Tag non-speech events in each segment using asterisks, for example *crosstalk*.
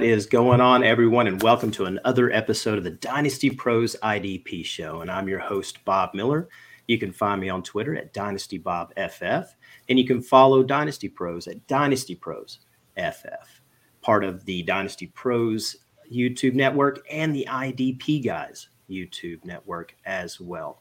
What is going on, everyone, and welcome to another episode of the Dynasty Pros IDP Show. And I'm your host, Bob Miller. You can find me on Twitter at DynastyBobFF, and you can follow Dynasty Pros at Dynasty Pros FF, part of the Dynasty Pros YouTube network and the IDP Guys YouTube network as well.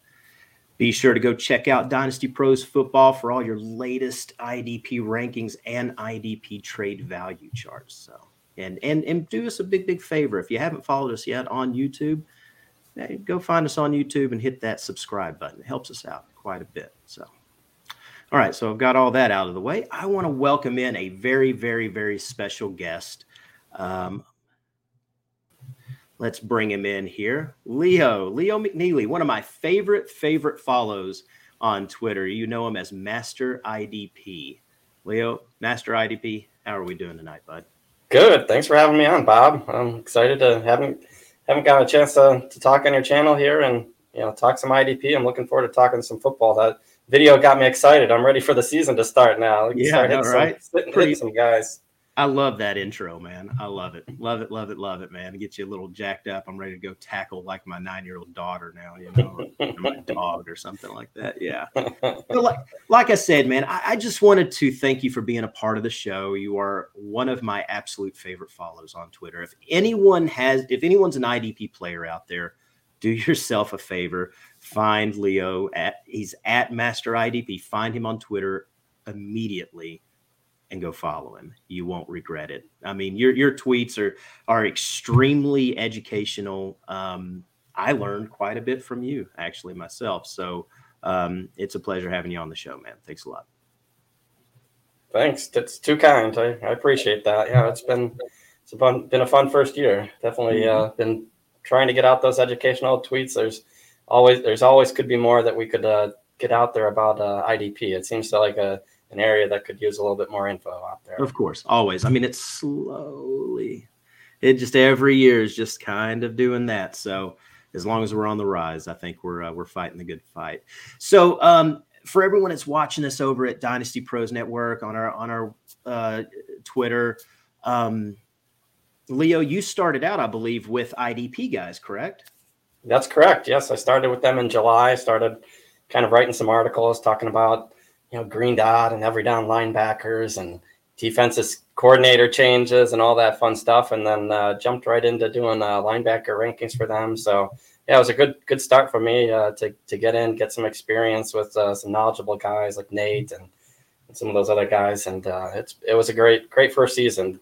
Be sure to go check out Dynasty Pros Football for all your latest IDP rankings and IDP trade value charts. So and and and do us a big big favor if you haven't followed us yet on YouTube, go find us on YouTube and hit that subscribe button. It helps us out quite a bit. So, all right, so I've got all that out of the way. I want to welcome in a very very very special guest. Um, let's bring him in here, Leo Leo McNeeley, one of my favorite favorite follows on Twitter. You know him as Master IDP. Leo, Master IDP, how are we doing tonight, bud? Good. Thanks for having me on, Bob. I'm excited to haven't haven't got a chance to, to talk on your channel here and you know talk some IDP. I'm looking forward to talking some football. That video got me excited. I'm ready for the season to start now. Yeah, start know, right. Some, Pretty, some guys. I love that intro, man. I love it. Love it, love it, love it, man. It gets you a little jacked up. I'm ready to go tackle like my nine year old daughter now, you know, or *laughs* my dog or something like that. Yeah. like, like I said, man, I, I, just wanted to thank you for being a part of the show. You are one of my absolute favorite follows on Twitter. If anyone has, if anyone's an IDP player out there, do *laughs* yourself a favor. Find Leo at, he's at Master IDP. Find him on Twitter immediately and go follow him. You won't regret it. I mean, your your tweets are are extremely educational. Um, I learned quite a bit from you actually myself. So um, it's a pleasure having you on the show, man. Thanks a lot. Thanks. That's too kind. I, I appreciate that. Yeah, it's been it's been been a fun first year. Definitely uh, mm-hmm. been trying to get out those educational tweets. There's always there's always could be more that we could uh, get out there about uh, IDP. It seems to like a an area that could use a little bit more info out there. Of course, always. I mean, it's slowly. It just every year is just kind of doing that. So as long as we're on the rise, I think we're uh, we're fighting the good fight. So um, for everyone that's watching this over at Dynasty Pros Network on our on our uh, Twitter, um, Leo, you started out, I believe, with IDP guys, correct? That's correct. Yes, I started with them in July. I started kind of writing some articles talking about you know, green dot and every down linebackers and defensive coordinator changes and all that fun stuff. And then uh, jumped right into doing uh, linebacker rankings for them. So yeah, it was a good good start for me uh, to to get in, get some experience with uh, some knowledgeable guys like Nate and, and, some of those other guys. And uh, it's it was a great great first season.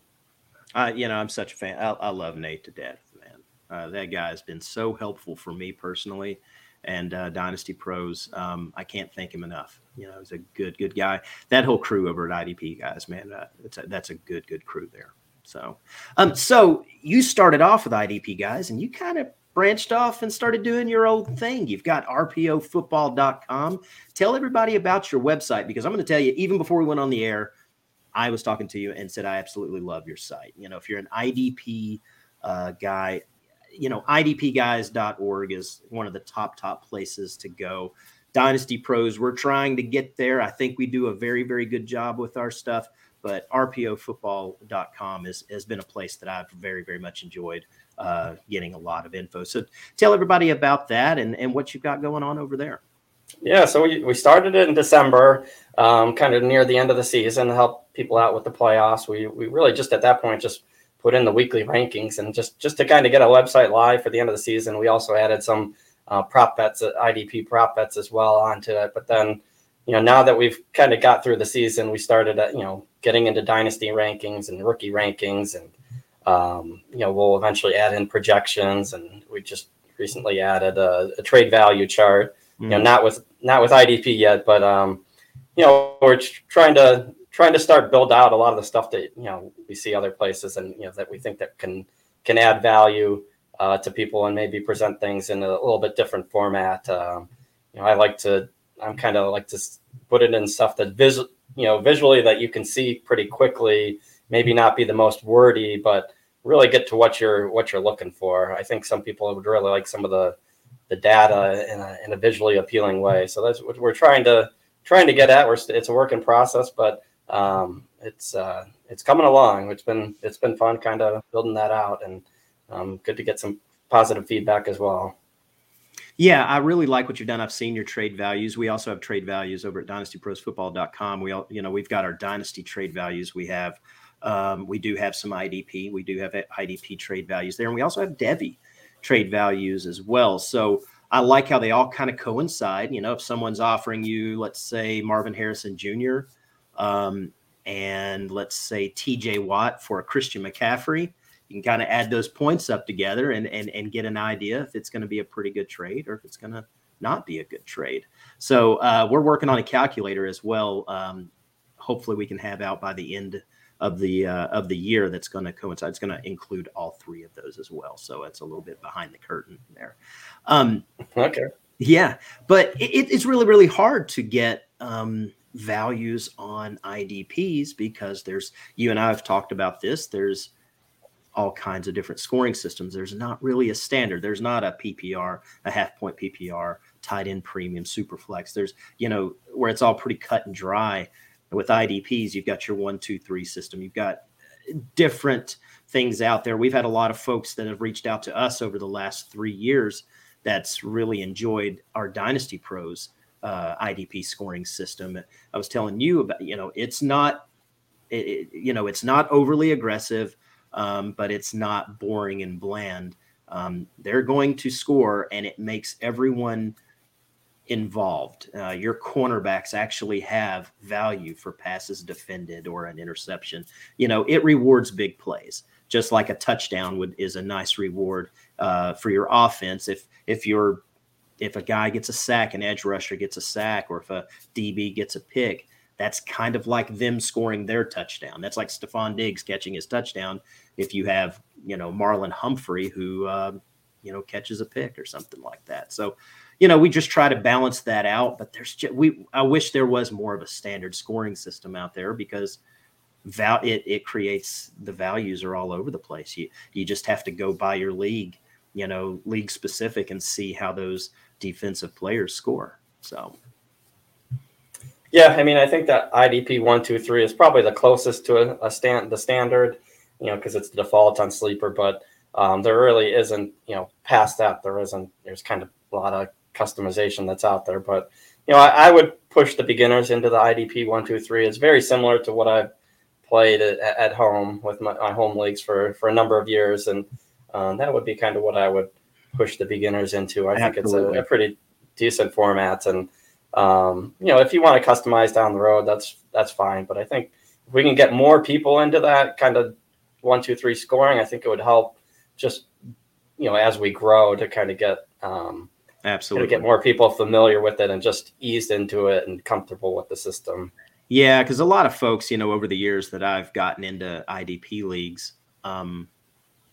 Uh, you know, I'm such a fan. I, I love Nate to death, man. that guy has been so helpful for me personally and uh, Dynasty Pros. Um, I can't thank him enough. You know, he's a good, good guy. That whole crew over at IDP, guys, man, uh, that's a, that's a good, good crew there. So, um, so you started off with IDP guys, and you kind of branched off and started doing your own thing. You've got RPOFootball.com. Tell everybody about your website because I'm going to tell you, even before we went on the air, I was talking to you and said I absolutely love your site. You know, if you're an IDP uh, guy, you know, idpguys.org is one of the top, top places to go. Dynasty Pros, we're trying to get there. I think we do a very, very good job with our stuff, but rpofootball.com is, has been a place that I've very, very much enjoyed uh, getting a lot of info. So tell everybody about that and, and what you've got going on over there. Yeah, so we, we started it in December, um, kind of near the end of the season to help people out with the playoffs. We, we really just at that point just – put in the weekly rankings and just just to kind of get a website live for the end of the season. We also added some uh, prop bets, uh, IDP prop bets as well onto it. But then, you know, now that we've kind of got through the season, we started at you know getting into dynasty rankings and rookie rankings, and um, you know we'll eventually add in projections, and we just recently added a, a trade value chart. Mm. You know, mm. not with not with IDP yet, but um, you know we're trying to trying to start build out a lot of the stuff that you know we see other places and you know that we think that can can add value uh, to people and maybe present things in a little bit different format. Um, you know, I like to I'm kind of like to put it in stuff that visual you know visually that you can see pretty quickly. Maybe not be the most wordy, but really get to what you're what you're looking for. I think some people would really like some of the the data in a, in a visually appealing way. So that's what we're trying to trying to get at. We're it's a work in process, but um, it's uh, it's coming along. It's been it's been fun, kind of building that out, and um, good to get some positive feedback as well. Yeah, I really like what you've done. I've seen your trade values. We also have trade values over at dynastyprosfootball.com. We all, you know, we've got our dynasty trade values. We have, um, we do have some IDP. We do have IDP trade values there, and we also have Devy trade values as well. So I like how they all kind of coincide. You know, if someone's offering you, let's say Marvin Harrison Jr. Um, and let's say TJ Watt for a Christian McCaffrey, you can kind of add those points up together and and and get an idea if it's going to be a pretty good trade or if it's going to not be a good trade. So uh, we're working on a calculator as well. Um, hopefully, we can have out by the end of the uh, of the year that's going to coincide. It's going to include all three of those as well. So it's a little bit behind the curtain there. Um, okay. Yeah, but it, it's really really hard to get um, values on IDPs because there's you and I have talked about this. There's all kinds of different scoring systems. There's not really a standard. There's not a PPR, a half point PPR, tight end premium, super flex. There's, you know, where it's all pretty cut and dry. With IDPs, you've got your one, two, three system. You've got different things out there. We've had a lot of folks that have reached out to us over the last three years that's really enjoyed our Dynasty Pros uh, IDP scoring system. I was telling you about, you know, it's not, it, you know, it's not overly aggressive um, but it's not boring and bland. Um, they're going to score, and it makes everyone involved. Uh, your cornerbacks actually have value for passes defended or an interception. You know, it rewards big plays, just like a touchdown would is a nice reward uh, for your offense. If if you're if a guy gets a sack, an edge rusher gets a sack, or if a DB gets a pick, that's kind of like them scoring their touchdown. That's like Stefon Diggs catching his touchdown. If you have, you know, Marlon Humphrey who, uh, you know, catches a pick or something like that. So, you know, we just try to balance that out. But there's just, we, I wish there was more of a standard scoring system out there because val it, it creates the values are all over the place. You, you just have to go by your league, you know, league specific and see how those defensive players score. So, yeah, I mean, I think that IDP one two three is probably the closest to a, a stand the standard, you know, because it's the default on sleeper. But um, there really isn't, you know, past that there isn't. There's kind of a lot of customization that's out there. But you know, I, I would push the beginners into the IDP one two three. It's very similar to what I've played at, at home with my, my, home leagues for for a number of years, and um, that would be kind of what I would push the beginners into. I Absolutely. think it's a, a pretty decent format and um, you know, if you want to customize down the road, that's that's fine. But I think if we can get more people into that kind of one, two, three scoring, I think it would help just you know as we grow to kind of get um, absolutely get more people familiar with it and just eased into it and comfortable with the system. Yeah, because a lot of folks, you know, over the years that I've gotten into IDP leagues, um,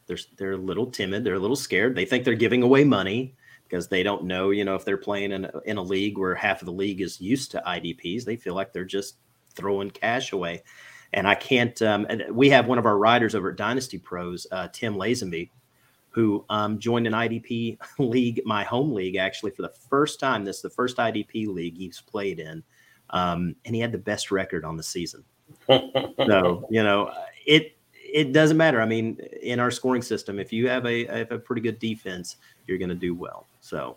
they're they're a little timid, they're a little scared. They think they're giving away money because they don't know, you know, if they're playing in a, in a league where half of the league is used to IDPs, they feel like they're just throwing cash away. And I can't. Um, and we have one of our riders over at Dynasty Pros, uh, Tim Lazenby, who um, joined an IDP *laughs* league, my home league, actually for the first time. This is the first IDP league he's played in, um, and he had the best record on the season. *laughs* so you know, it it doesn't matter. I mean, in our scoring system, if you have a, have a pretty good defense, you're going to do well. So,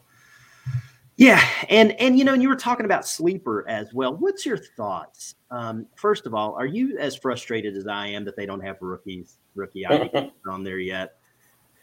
yeah, and and you know, and you were talking about sleeper as well. What's your thoughts? Um, first of all, are you as frustrated as I am that they don't have rookies, rookie *laughs* on there yet?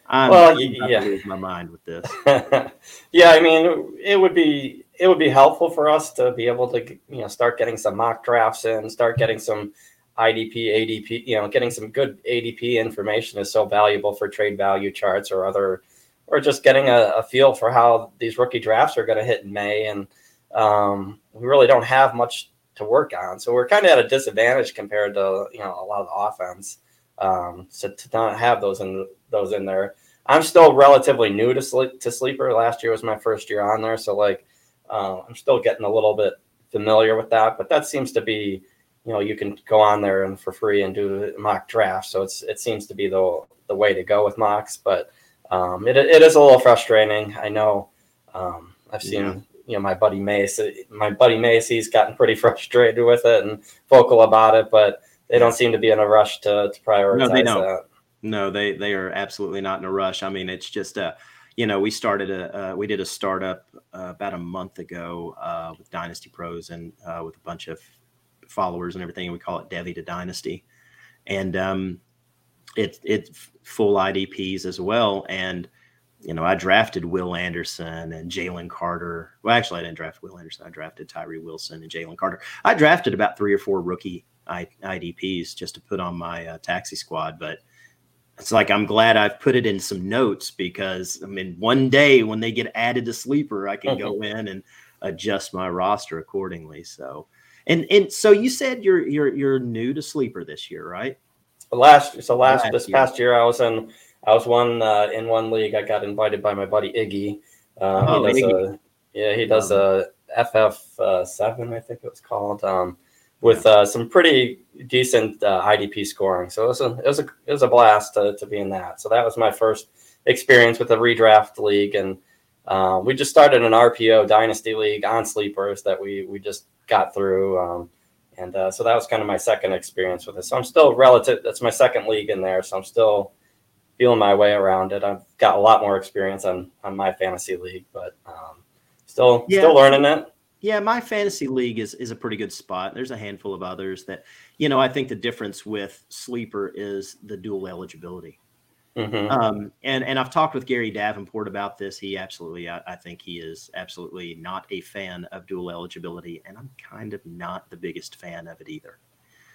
I'm, well, yeah, lose my mind with this. *laughs* yeah, I mean, it would be it would be helpful for us to be able to you know start getting some mock drafts in, start getting some IDP, ADP. You know, getting some good ADP information is so valuable for trade value charts or other or just getting a, a feel for how these rookie drafts are going to hit in May. And um, we really don't have much to work on. So we're kind of at a disadvantage compared to, you know, a lot of the offense. Um, so to not have those in those in there. I'm still relatively new to sleep to sleeper. Last year was my first year on there. So like, uh, I'm still getting a little bit familiar with that, but that seems to be, you know, you can go on there and for free and do mock draft. So it's, it seems to be the, the way to go with mocks, but um, it, it is a little frustrating. I know. Um, I've seen yeah. you know my buddy Mace. My buddy Mace, he's gotten pretty *laughs* frustrated with it and vocal about it. But they don't seem to be in a rush to, to prioritize No, they don't. that. No, they they are absolutely not in a rush. I mean, it's just a, you know, we started a uh, we did a startup uh, about a month ago uh, with Dynasty Pros and uh, with a bunch of followers and everything. And we call it Devy to Dynasty, and um, it it's full IDPs as well. And you know, I drafted Will Anderson and Jalen Carter. Well, actually, I didn't draft Will Anderson. I drafted Tyree Wilson and Jalen Carter. I drafted about three or four rookie I, IDPs just to put on my uh, taxi squad, but it's like I'm glad I've put it in some notes because I mean, one day when they get added to sleeper, I can go *laughs* in and adjust my roster accordingly. So, and and so you said you're you're you're new to sleeper this year, right? Last so last, Last this year. past year I was in I was one uh, in one league. I got invited by my buddy Iggy. Uh, Oh, he does Iggy. a yeah he does a FF uh, seven I think it was called um, with uh, some pretty decent uh, IDP scoring. So it was a it was a it was a blast to, to be in that. So that was my first experience with the redraft league and. Uh, we just started an RPO dynasty league on sleepers that we we just got through. Um, and uh, so that was kind of my second experience with it. So I'm still relative. That's my second league in there. So I'm still feeling my way around it. I've got a lot more experience on on my fantasy league, but um, still Yeah. still learning it. Yeah, my fantasy league is is a pretty good spot. There's a handful of others that, you know, I think the difference with sleeper is the dual eligibility. Hmm Um, and and I've talked with Gary Davenport about this. He absolutely, I, I think he is absolutely not a fan of dual eligibility, and I'm kind of not the biggest fan of it either.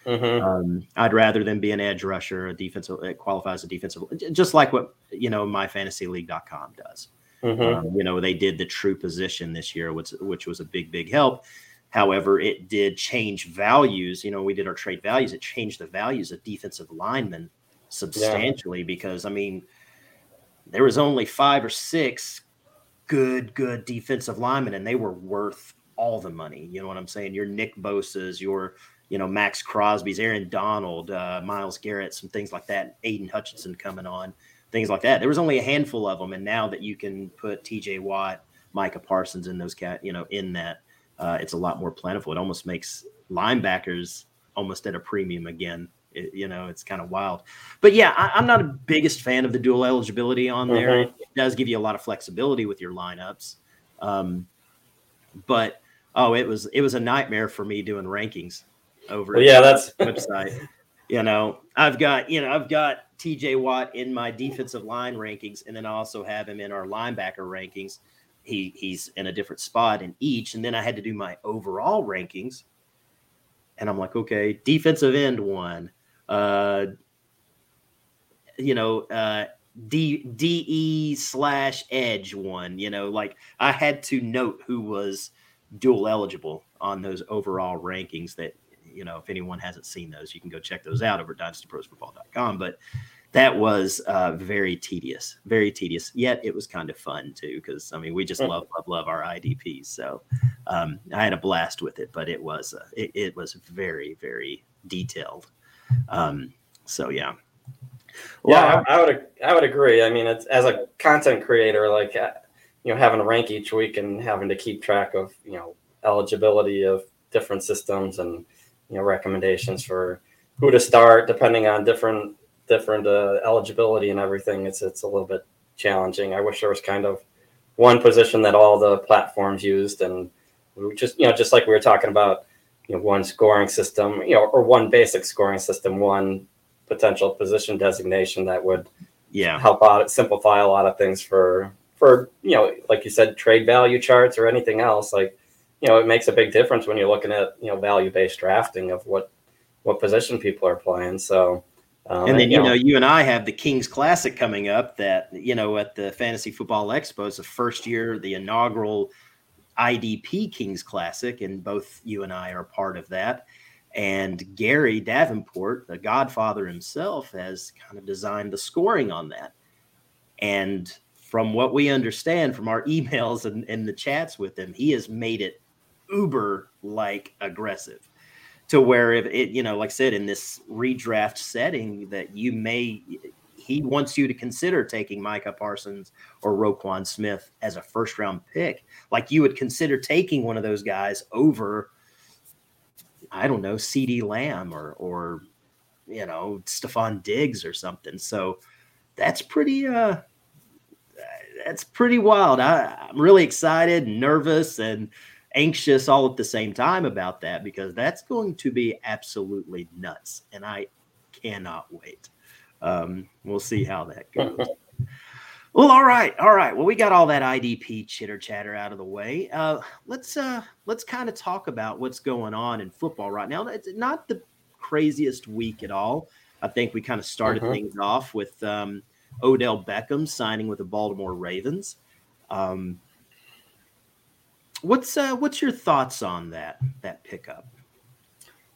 hmm Um, I'd rather than be an edge rusher, a defensive it qualifies a defensive, just like what you know myfantasyleague.com does. hmm Um, you know, they did the true position this year, which which was a big, big help. However, it did change values. You know, we did our trade values. It changed the values of defensive linemen substantially because I mean, there was only five or six good, good defensive linemen, and they were worth all the money. You know what I'm saying? Your Nick Bosa's, your you know Maxx Crosby's, Aaron Donald, uh, Myles Garrett, some things like that. Aidan Hutchinson coming on things like that. There was only a handful of them, and now that you can put T.J. Watt, Micah Parsons in those cat, you know, in that, uh, it's a lot more plentiful. It almost makes linebackers almost at a premium again. It- you know, it's kind of wild. But yeah, I, I'm not a biggest fan of the dual eligibility on there. Mhm. It, it does give you a lot of flexibility with your lineups, um, but oh, it was it was a nightmare for me doing rankings over. Well, yeah, that's *laughs* website. You know, I've got you know I've got T.J. Watt in my defensive line rankings, and then I also have him in our linebacker rankings. He he's in a different spot in each, and then I had to do my overall rankings, and I'm like, okay, defensive end one, uh, you know, uh, D DE slash edge one. You know, like I had to note who was dual eligible on those overall rankings that you know if anyone hasn't seen those you can go check those out over at dynastyprosfootball.com but that was uh, very tedious very tedious. Yet it was kind of fun too because i mean we just love love love our idps so um, i had a blast with it but it was uh, it, it was very very detailed um, so yeah yeah, I, I would I would agree. I mean, it's as a content creator, like uh, you know, having to rank each week and having to keep track of you know eligibility of different systems and you know recommendations for who to start depending on different different uh, eligibility and everything. It's it's a little bit challenging. I wish there was kind of one position that all the platforms used and we just you know just like we were talking about you know one scoring system you know or one basic scoring system one potential position designation that would yeah help out simplify a lot of things for for you know like you said trade value charts or anything else like you know it makes a big difference when you're looking at you know value based drafting of what what position people are playing so um, and then you know you and I have the Kings Classic coming up. That you know at the Fantasy Football Expo is the first year, the inaugural IDP Kings Classic, and both you and I are part of that. And Gary Davenport, the Godfather himself, has kind of designed the scoring on that. And from what we understand from our *laughs* emails and, and the chats with him, he has made it uber like aggressive to where if it you know like i said in this redraft setting that you may he wants you to consider taking micah parsons or roquan smith as a first round pick like you would consider taking one of those guys over i don't know CeeDee Lamb or or you know, Stefon Diggs or something. So that's pretty uh that's pretty wild. I, I'm really excited, nervous, and anxious all at the same time about that because that's going to be absolutely nuts. And I cannot wait. Um, we'll see how that *laughs* goes. well, all right, all right. Well, we got all that IDP chitter chatter out of the way. Uh, let's uh, let's kind of talk about what's going on in football right now. It's not the craziest week at all. I think we kind of started uh-huh. things off with um, Odell Beckham signing with the Baltimore Ravens. Um, what's uh, what's your thoughts on that that pickup?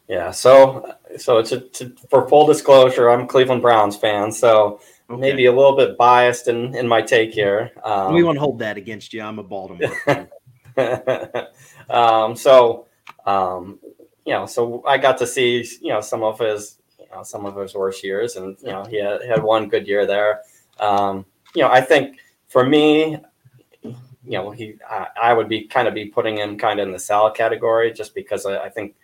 Yeah, so so to, to, for full disclosure, I'm a Cleveland Browns fan, so okay. maybe a little bit biased in, in my take here. Um, we won't hold that against you. I'm a Baltimore. *laughs* um, so um, you know, so I got to see you know some of his you know some of his worst years, and you know he had, had one good year there. Um, you know, I think for me, you know, he I, I, would be kind of be putting him kind of in the sell category just because I, I think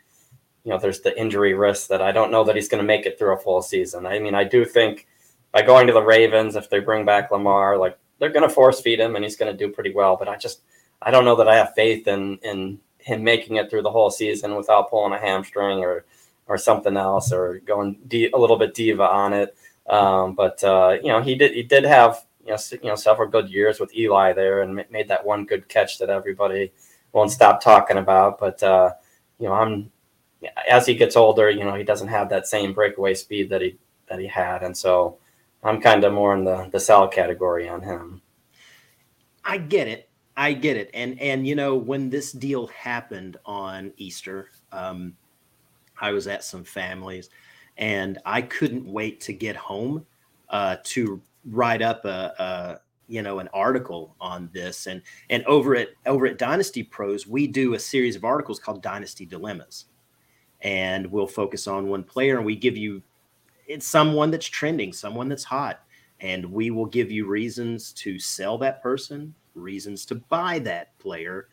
you know there's the injury risk that I don't know that he's going to make it through a full season. I mean, I do think by going to the Ravens, if they bring back Lamar, like they're going to force feed him and he's going to do pretty well. But I just I don't know that I have faith in in him making it through the whole season without pulling a hamstring or or something else or going a little bit diva on it. Um, but uh, you know, he did he did have you know you know several good years with Eli there and made that one good catch that everybody won't stop talking about. But uh, you know, I'm as he gets older, you know, he doesn't have that same breakaway speed that he that he had, and so I'm kind of more in the the sell category on him. I get it. I get it. And and you know, when this deal happened on Easter, um, I was at some families and I couldn't wait to get home uh, to write up a, a, you know an article on this and and over at over at Dynasty Pros we do a series of articles called Dynasty Dilemmas and we'll focus on one player and we give you it's someone that's trending someone that's hot and we will give you reasons to sell that person reasons to buy that player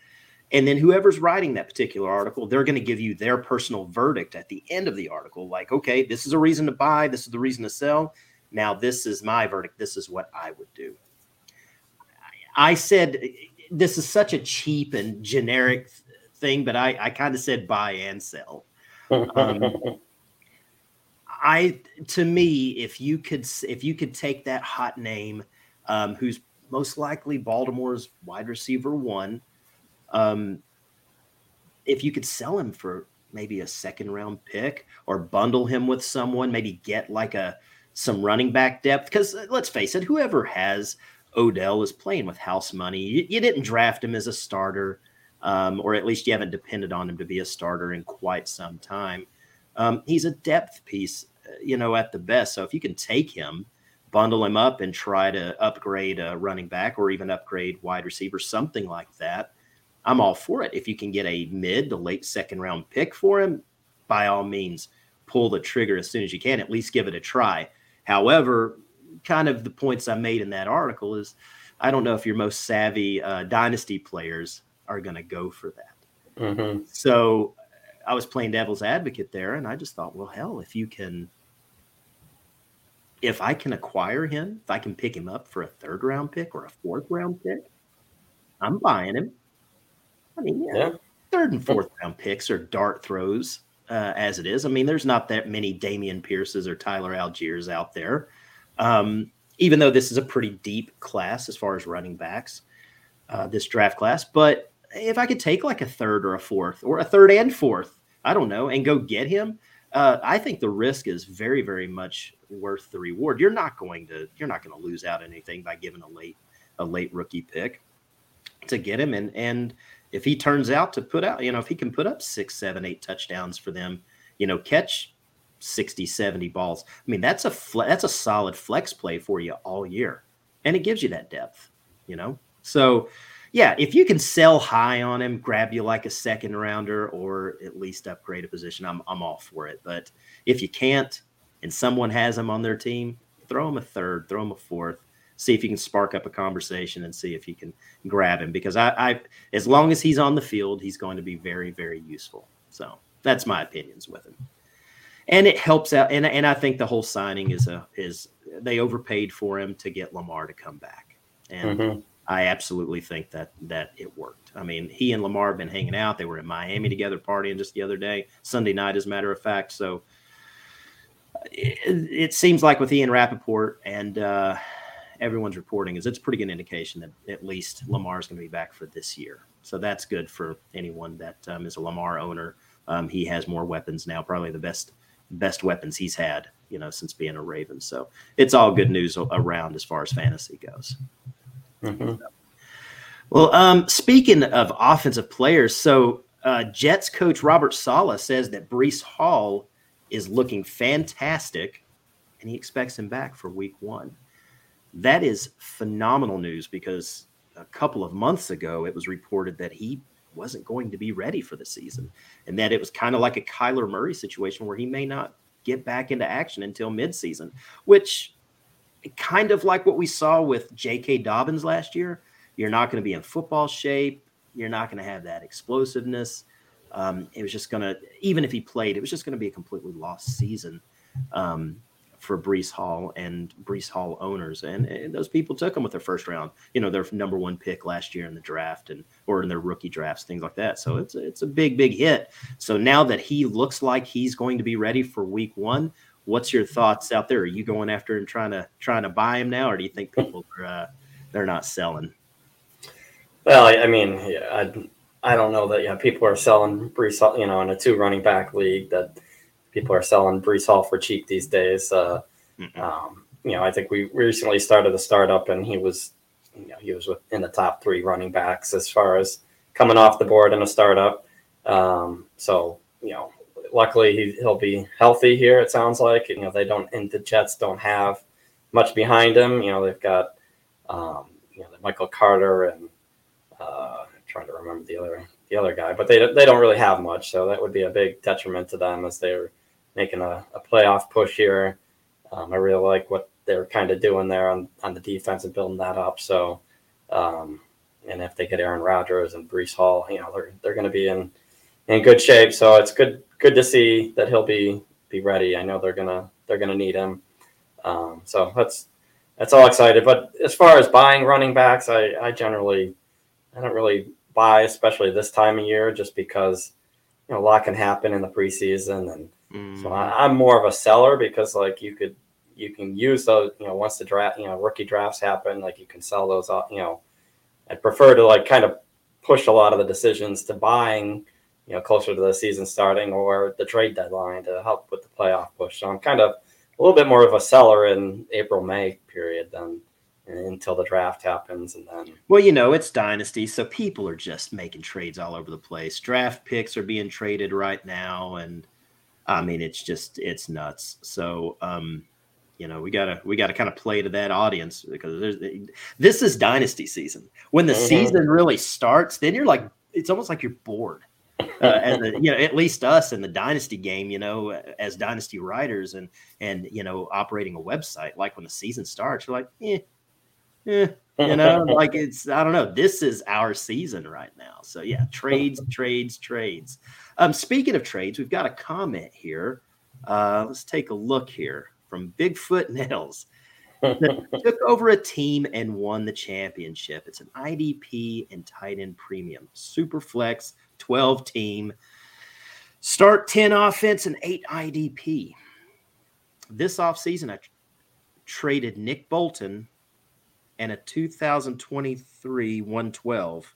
and then whoever's writing that particular article, they're going to give you their personal verdict at the end of the article. Like, okay, this is a reason to buy, this is the reason to sell. Now, this is my verdict. This is what I would do. I said this is such a cheap and generic thing, but I, I kind of said buy and sell. Um, I to me, if you could if you could take that hot name, um, who's most likely Baltimore's wide receiver one, um, if you could sell him for maybe a second round pick or bundle him with someone, maybe get like a some running back depth. Because uh, let's face it, whoever has Odell is playing with house money. You, you didn't draft him as a starter, um, or at least you haven't depended on him to be a starter in quite some time. Um, he's a depth piece, uh, you know, at the best. So if you can take him, bundle him up, and try to upgrade a running back or even upgrade wide receiver, something like that I'm all for it. If you can get a mid to late second round pick for him, by all means, pull the trigger as soon as you can. At least give it a try. However, kind of the points I made in that article is I don't know if your most savvy uh, dynasty players are going to go for that. Mm-hmm. So I was playing devil's advocate there, and I just thought, well, hell, if you can, if I can acquire him, if I can pick him up for a third round pick or a fourth round pick, I'm buying him. I mean, yeah, yeah. third and fourth round picks are dart throws uh, as it is. I mean, there's not that many Dameon Pierces or Tyler Allgeiers out there. Um, even though this is a pretty deep class as far as running backs, uh, this draft class. But if I could take like a third or a fourth or a third and fourth, I don't know, and go get him, uh, I think the risk is very, very much worth the reward. You're not going to you're not going to lose out anything by giving a late a late rookie pick to get him, and and if he turns out to put out, you know, if he can put up six, seven, eight touchdowns for them, you know, catch 60, 70 balls. I mean, that's a fle- that's a solid flex play for you all year. And it gives you that depth, you know? So, yeah, if you can sell high on him, grab you like a second rounder or at least upgrade a position, I'm I'm all for it. But if you can't and someone has him on their team, throw him a third, throw him a fourth see if you can spark up a conversation and see if you can grab him because I, I as long as he's on the field, he's going to be very, very useful. So that's my opinions with him. and it helps out. And and I think the whole signing is a is they overpaid for him to get Lamar to come back, and mm-hmm. I absolutely think that that it worked. I mean, he and Lamar have been hanging out. They were in Miami together, partying just the other day, Sunday night, as a matter of fact. So it, it seems like with Ian Rapoport and uh, everyone's reporting is it's a pretty good indication that at least Lamar is going to be back for this year. So that's good for anyone that um, is a Lamar owner. Um, he has more weapons now, probably the best best weapons he's had, you know, since being a Raven. So it's all good news around as far as fantasy goes. Mm-hmm. Well, um, speaking of offensive players, so uh, Jets coach Robert Saleh says that Breece Hall is looking fantastic, and he expects him back for Week One. That is phenomenal news because a couple of months ago it was reported that he wasn't going to be ready for the season, and that it was kind of like a Kyler Murray situation where he may not get back into action until midseason, which kind of like what we saw with J.K. Dobbins last year. You're not going to be in football shape. You're not going to have that explosiveness. Um, it was just going to, even if he played, it was just going to be a completely lost season. Um, for Breece Hall and Breece Hall owners, and, and, those people took him with their first round, you know, their number one pick last year in the draft and or in their rookie drafts, things like that. So it's it's a big big hit. So now that he looks like he's going to be ready for Week One, what's your thoughts out there? Are you going after and trying to trying to buy him now, or do you think people are uh, they're not selling? Well, I, I mean, yeah, I I don't know that yeah people are selling Hall, you know, in a two running back league that people are selling Breece Hall for cheap these days. Uh, mm-hmm. um, you know, I think we recently started a startup, and he was, you know, he was in the top three running backs as far as coming off the board in a startup. Um, so, you know, luckily he, he'll be healthy here. It sounds like you know they don't, and the Jets don't have much behind him. You know, they've got, um, you know, Michael Carter and uh, I'm trying to remember the other the other guy, but they they don't really have much. So that would be a big detriment to them as they're making a, a playoff push here. Um, I really like what they're kind of doing there on, on the defense and building that up. So, um, and if they get Aaron Rodgers and Breece Hall, you know, they're, they're going to be in, in good shape. So it's good, good to see that he'll be, be ready. I know they're to, they're to need him. Um, so that's, that's all excited. But as far as buying running backs, I, I generally, I don't really buy, especially this time of year, just because, you know, a lot can happen in the preseason and, Mm. So I, am more of a seller because like you could you can use those you know once the draft you know rookie drafts happen like you can sell those off you know I'd prefer to like kind of push a lot of the decisions to buying you know closer to the season starting or the trade deadline to help with the playoff push. So I'm kind of a little bit more of a seller in April May period than until the draft happens and then well you know it's dynasty so people are just making trades all over the place draft picks are being traded right now and I mean, it's just it's nuts. So, um, you know, we gotta we gotta kind of play to that audience because there's this is dynasty season. When the mm-hmm. season really starts, then you're like it's almost like you're bored. Uh, and the, you know, at least us in the dynasty game, you know, as dynasty writers and and you know, operating a website, like when the season starts, you're like, eh, eh, you know, *laughs* like it's I don't know. This is our season right now. So yeah, trades, trades, trades. Um, speaking of trades, we've got a comment here. Uh, let's take a look here from Bigfoot *laughs* Nails. took over a team and won the championship. It's an IDP and tight end premium, super flex, 12 team, start 10 offense and 8 IDP. This offseason, I traded Nick Bolton and a 2023 112.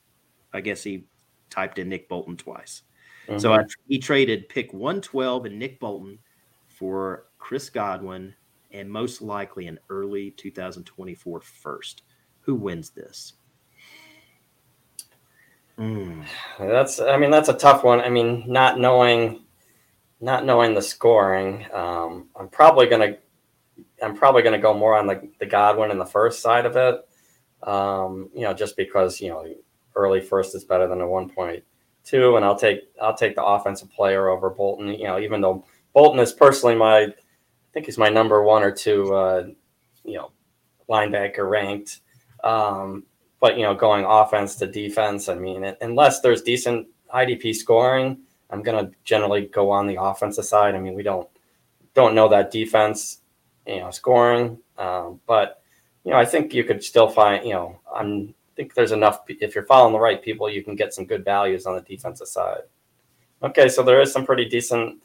I guess he typed in Nick Bolton twice. So uh-huh. I, he traded pick 112 and Nick Bolton for Chris Godwin and most likely an early 2024 first. Who wins this? Mm. *sighs* That's I mean that's a tough one. I mean not knowing not knowing the scoring, um, I'm probably gonna I'm probably gonna go more on the, the Godwin and the first side of it. Um, you know, just because you know early first is better than a one point two, and I'll take I'll take the offensive player over Bolton. You know, even though Bolton is personally my, I think he's my number one or two, uh, you know, linebacker ranked. Um, but you know, going offense to defense, I mean, unless there's decent IDP scoring, I'm gonna generally go on the offensive side. I mean, we don't don't know that defense, you know, scoring. Um, but you know, I think you could still find, you know, I'm, I think there's enough. If you're following the right people, you can get some good values on the defensive side. Okay, so there is some pretty decent,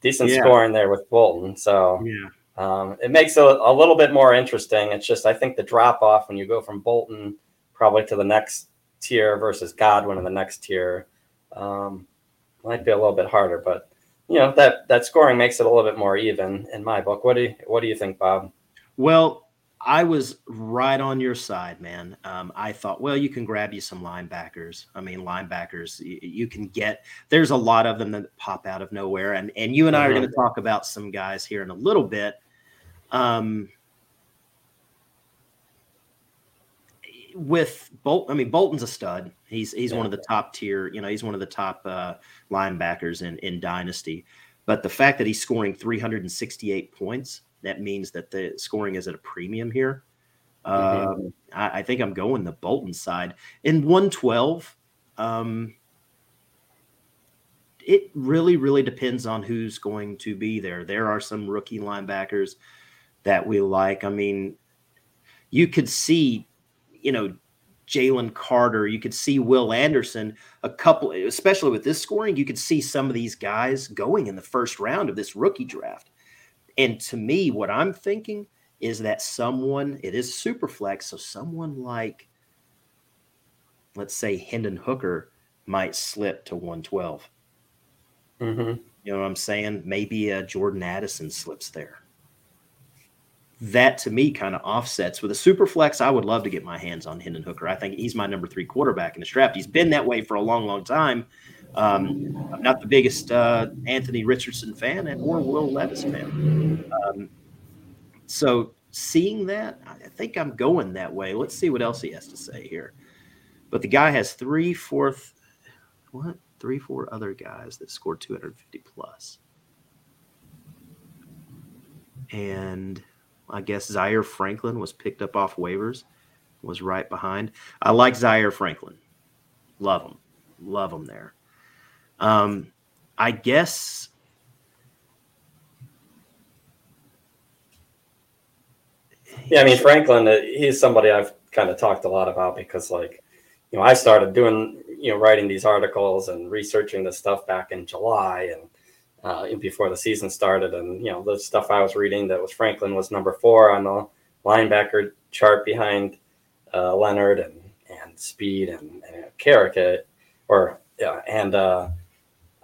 decent Yeah. scoring there with Bolton. So Yeah. um, it makes it a little bit more interesting. It's just I think the drop off when you go from Bolton probably to the next tier versus Godwin in the next tier um, might be a little bit harder. But you know that that scoring makes it a little bit more even in my book. What do you, what do you think, Bob? Well, I was right on your side, man. Um, I thought, well, you can grab you some linebackers. I mean, linebackers, you, you can get. There's a lot of them that pop out of nowhere, and and you and I are Mhm. going to talk about some guys here in a little bit. Um, with Bolt, I mean, Bolton's a stud. He's he's one of the top tier. You know, he's one of the top uh, linebackers in in Dynasty. But the fact that he's scoring 368 points, that means that the scoring is at a premium here. Mhm. Um, I, I think I'm going the Bolton side. In 112, um, it really, really depends on who's going to be there. There are some rookie linebackers that we like. I mean, you could see, you know, Jalen Carter, you could see Will Anderson, a couple, especially with this scoring, you could see some of these guys going in the first round of this rookie draft. And to me, what I'm thinking is that someone, it is super flex, so someone like, let's say, Hendon Hooker might slip to 112. Mm-hmm. You know what I'm saying? Maybe uh, Jordan Addison slips there. That to me kind of offsets with a super flex. I would love to get my hands on Hendon Hooker. I think he's my number three quarterback in the draft. He's been that way for a long, long time. Um, I'm not the biggest uh, Anthony Richardson fan and or Will Levis fan. Um, so seeing that, I think I'm going that way. Let's see what else he has to say here. But the guy has three fourth, what? Three, four other guys that scored 250 plus. And I guess Zaire Franklin was picked up off waivers, was right behind. I like Zaire Franklin. Love him. Love him there. Um, I guess Yeah, I mean Franklin, uh, he's somebody I've kind of talked a lot about because, like, you know, I started doing, you know, writing these articles and researching this stuff back in July and uh, before the season started, and you know, the stuff I was reading that was Franklin was number four on the linebacker chart behind uh, Leonard and and Speed and, and Carrick, or yeah, and uh,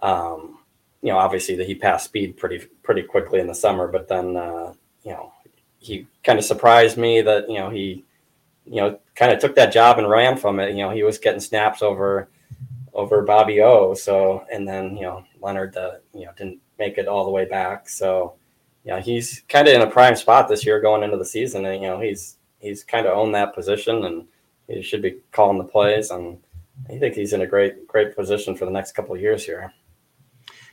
um, you know, obviously that he passed Speed pretty pretty quickly in the summer, but then uh, you know he kind of surprised me that you know he you know kind of took that job and ran from it. You know, he was getting snaps over over Bobby O. So and then you know Leonard uh, you know didn't make it all the way back. So yeah, he's kind of in a prime spot this year going into the season, and you know he's he's kind of owned that position and he should be calling the plays and. I think he's in a great, great position for the next couple of years here.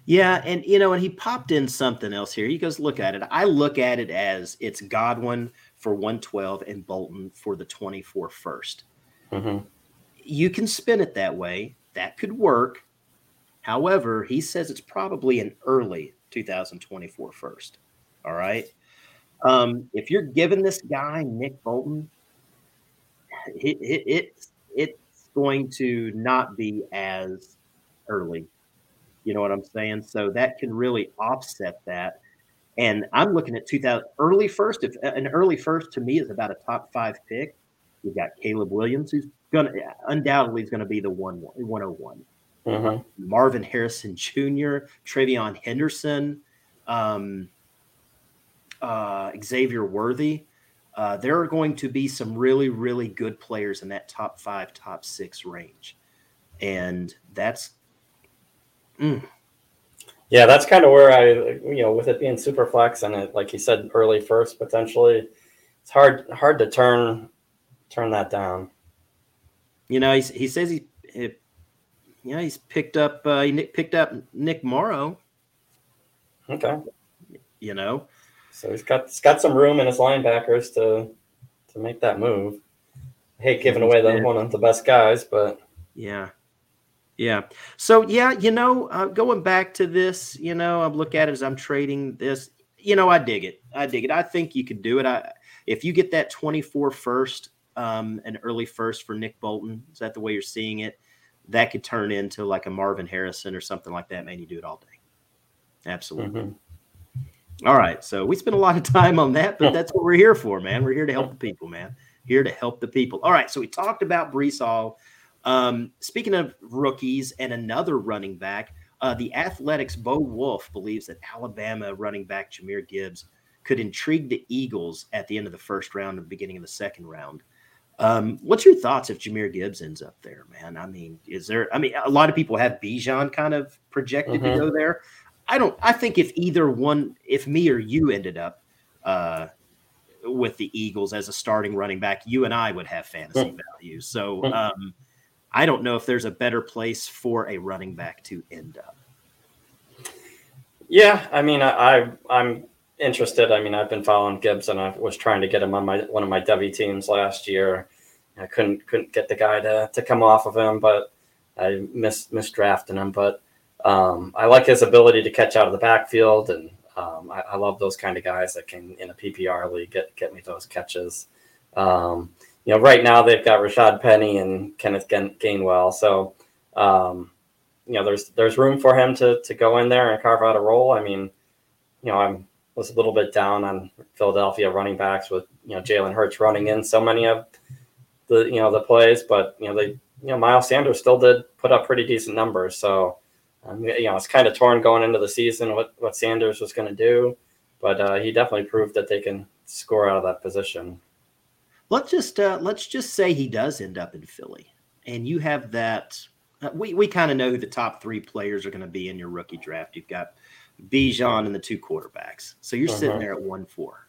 Yeah, and you know, and he popped in something else here. He goes, look at it. I look at it as it's Godwin for 112 and Bolton for the 24 first. Mm-hmm. You can spin it that way. That could work. However, he says it's probably an early 2024 first. All right. Um, if you're giving this guy Nick Bolton, it, it, it it's going to not be as early you know what I'm saying? So that can really offset that. And I'm looking at 2000 early first. If an early first to me is about a top five pick, you've got Caleb Williams, who's gonna undoubtedly is going to be the one 101. Mm-hmm. Marvin Harrison Jr., TreVeyon Henderson, um, uh, Xavier Worthy. Uh, there are going to be some really, really good players in that top five, top six range. And that's Mm. Yeah, that's kind of where I, you know, with it being super flex and it, like you said, early first potentially, it's hard hard to turn turn that down. You know, he's, he says he, he, know, he's picked up uh, he picked up Nick Morrow. Okay, You know, so he's got he's got some room in his linebackers to to make that move. I hate giving away the one of the best guys, but yeah. Yeah. So yeah, you know, uh, going back to this, you know, I look at it as I'm trading this. you know, I dig it. I dig it. I think you could do it. I if you get that 24 first, um, an early first for Nick Bolton, is that the way you're seeing it? That could turn into like a Marvin Harrison or something like that. Man, you do it all day. Absolutely. Mm-hmm. All right. So we spent a lot of time on that, but that's what we're here for, man. We're here to help the people, man. Here to help the people. All right. So we talked about Breece Hall. Um, speaking of rookies and another running back, uh, the Athletics' Bo Wulf believes that Alabama running back Jahmyr Gibbs could intrigue the Eagles at the end of the first round and beginning of the second round. Um, what's your thoughts if Jahmyr Gibbs ends up there, man? I mean, is there? I mean, a lot of people have Bijan kind of projected mm-hmm. to go there. I don't. I think if either one, if me or you ended up uh, with the Eagles as a starting running back, you and I would have fantasy mm-hmm. value. So. Um, I don't know if there's a better place for a running back to end up. Yeah, I mean, I, I am interested. I mean, I've been following Gibbs, and I was trying to get him on my one of my W teams last year. I couldn't couldn't get the guy to to come off of him, but I missed misdrafting him. But um, I like his ability to catch out of the backfield, and um, I, I, love those kind of guys that can in a PPR league get get me those catches. Um, you know, right now they've got Rashaad Penny and Kenneth Gainwell. So, um, you know, there's there's room for him to to go in there and carve out a role. I mean, you know, I'm was a little bit down on Philadelphia running backs with you know Jalen Hurts running in so many of the you know the plays, but you know they you know Miles Sanders still did put up pretty decent numbers. So, um, you know, it's kind of torn going into the season what what Sanders was going to do, but uh, he definitely proved that they can score out of that position. Let's just uh, let's just say he does end up in Philly, and you have that. Uh, we we kind of know who the top three players are going to be in your rookie draft. You've got Bijan and the two quarterbacks, so you're uh-huh. sitting there at one four.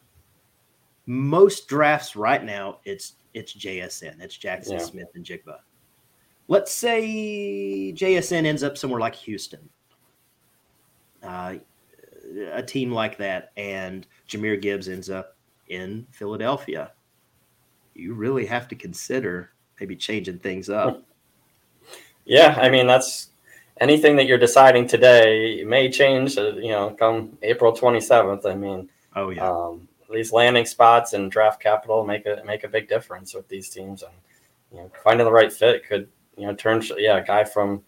Most drafts right now, it's it's JSN, it's Jaxon yeah. Smith-Njigba. Let's say JSN ends up somewhere like Houston, uh, a team like that, and Jahmyr Gibbs ends up in Philadelphia you really have to consider maybe changing things up. *laughs* Yeah, I mean that's anything that you're deciding today may change. Uh, you know, come April 27th. I mean, oh yeah, um, these landing spots and draft capital make a make a big difference with these teams, and you know, finding the right fit could you know turn yeah a guy from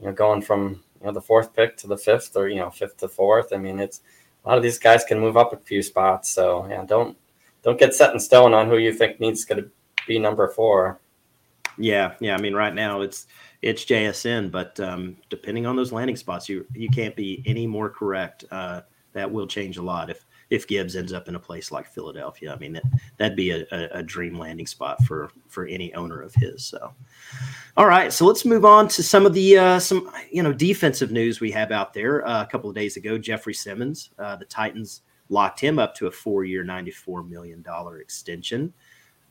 you know going from you know the fourth pick to the fifth or you know fifth to fourth. I mean, it's a lot of these guys can move up a few spots. So yeah, don't don't get set in stone on who you think needs to be number four. Yeah, yeah. I mean, right now it's it's JSN, but um, depending on those landing spots, you you can't be any more correct. Uh, that will change a lot if if Gibbs ends up in a place like Philadelphia. I mean, that that'd be a, a, a dream landing spot for for any owner of his. So, all right, so let's move on to some of the uh, some you know defensive news we have out there. Uh, a couple of days ago, Jeffrey Simmons, uh, the Titans locked him up to a four-year, ninety-four million dollar extension.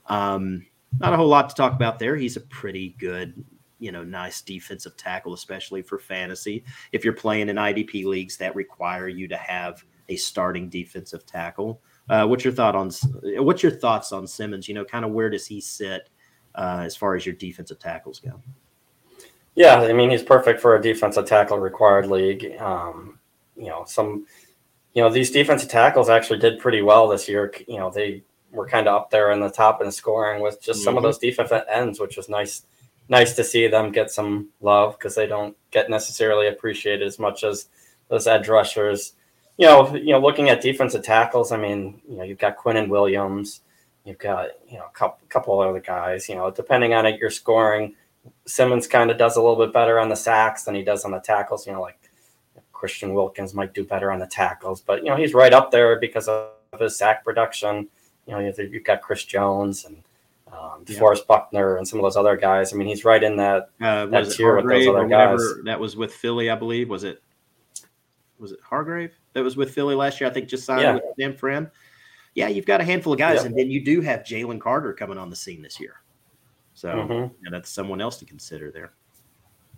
Um, not a whole lot to talk about there. He's a pretty good, you know, nice defensive tackle, especially for fantasy. If you're playing in IDP leagues that require you to have a starting defensive tackle, uh, what's your thought on what's your thoughts on Simmons? You know, kind of where does he sit uh, as far as your defensive tackles go? Yeah, I mean he's perfect for a defensive tackle required league. Um, you know, some you know, these defensive tackles actually did pretty well this year. You know, they were kind of up there in the top in scoring with just mm-hmm. some of mm-hmm. those defensive ends, which was nice. Nice to see them get some love because they don't get necessarily appreciated as much as those edge rushers. You know, you know, looking at defensive tackles, I mean, you know, you've got Quinnen Williams, you've got you know a couple, couple other guys. You know, depending on it, your scoring. Simmons kind of does a little bit better on the sacks than he does on the tackles. You know, like Christian Wilkins might do better on the tackles, but you know he's right up there because of his sack production. You know you've got Chris Jones and um, yeah. Forrest Buckner and some of those other guys. I mean he's right in that, uh, that tier with those other guys. That was with Philly, I believe. Was it? Was it Hargrave that was with Philly last year? I think just signed yeah. with them for him. Yeah, you've got a handful of guys, and then you do have Jalen Carter coming on the scene this year. So mm-hmm. that's someone else to consider there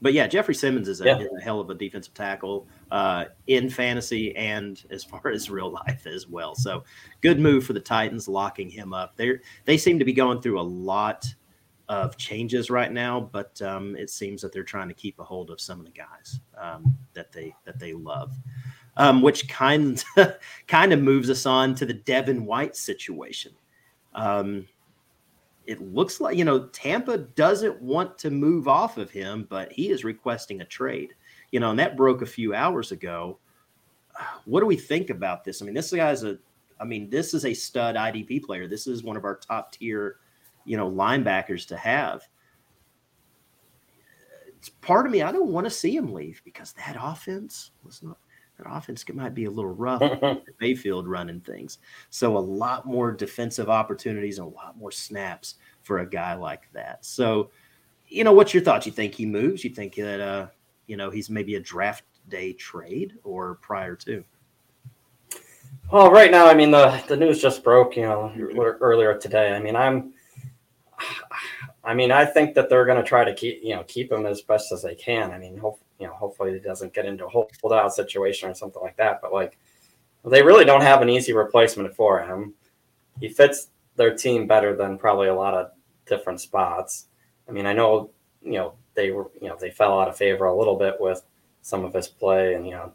but yeah, Jeffrey Simmons is a, yeah. is a hell of a defensive tackle uh, in fantasy and as far *laughs* as real life as well. So good move for the Titans locking him up. They they seem to be going through a lot of changes right now, but um, it seems that they're trying to keep a hold of some of the guys um, that they that they love. um, which kind *laughs* kind of moves us on to the Devin White situation. Um, it looks like you know Tampa doesn't want to move off of him, but he is requesting a trade. You know, and that broke a few hours ago. What do we think about this? I mean, this guy's a, I mean, this is a stud IDP player. This is one of our top tier, you know, linebackers to have. It's part of me. I don't want to see him leave because that offense was not that offense might be a little rough. *laughs* Mayfield running things, so a lot more defensive opportunities and a lot more snaps for a guy like that. So, you know, what's your thoughts? You think he moves? You think that uh, you know he's maybe a draft day trade or prior to? Well, right now, I mean the the news just broke, you know, earlier today. I mean, I'm, I mean, I think that they're going to try to keep, you know, keep him as best as they can. I mean, hope, you know, hopefully he doesn't get into a holdout situation or something like that. But like, they really don't have an easy replacement for him. He fits their team better than probably a lot of different spots. I mean, I know, you know, they were, you know, they fell out of favor a little bit with some of his play and, you know,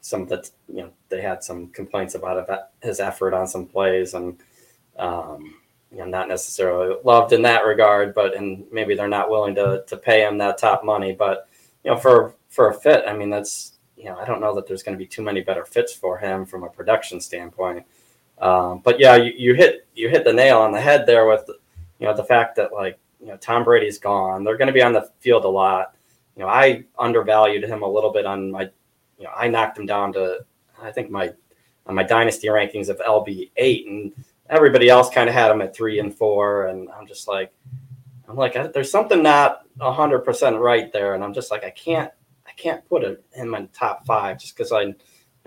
some of the, you know, they had some complaints about his effort on some plays and, um, you know, not necessarily loved in that regard, but and maybe they're not willing to to pay him that top money. But you know, for for a fit, I mean, that's you know, I don't know that there's going to be too many better fits for him from a production standpoint. Um, but yeah, you, you hit you hit the nail on the head there with you know the fact that like you know Tom Brady's gone. They're going to be on the field a lot. You know, I undervalued him a little bit on my, you know, I knocked him down to I think my on my dynasty rankings of LB eight, and everybody else kind of had him at three and four, and I'm just like, I'm like, there's something not hundred percent right there, and I'm just like, I can't, can't put him in my top five just because I, you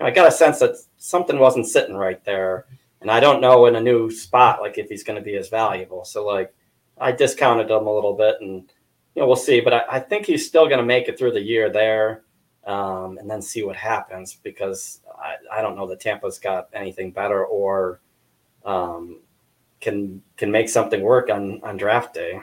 know, I got a sense that something wasn't sitting right there and I don't know in a new spot like if he's going to be as valuable. So like I discounted him a little bit, and you know we'll see. But I, I think he's still going to make it through the year there, um, and then see what happens because I, I don't know that Tampa's got anything better or um, can can make something work on on draft day.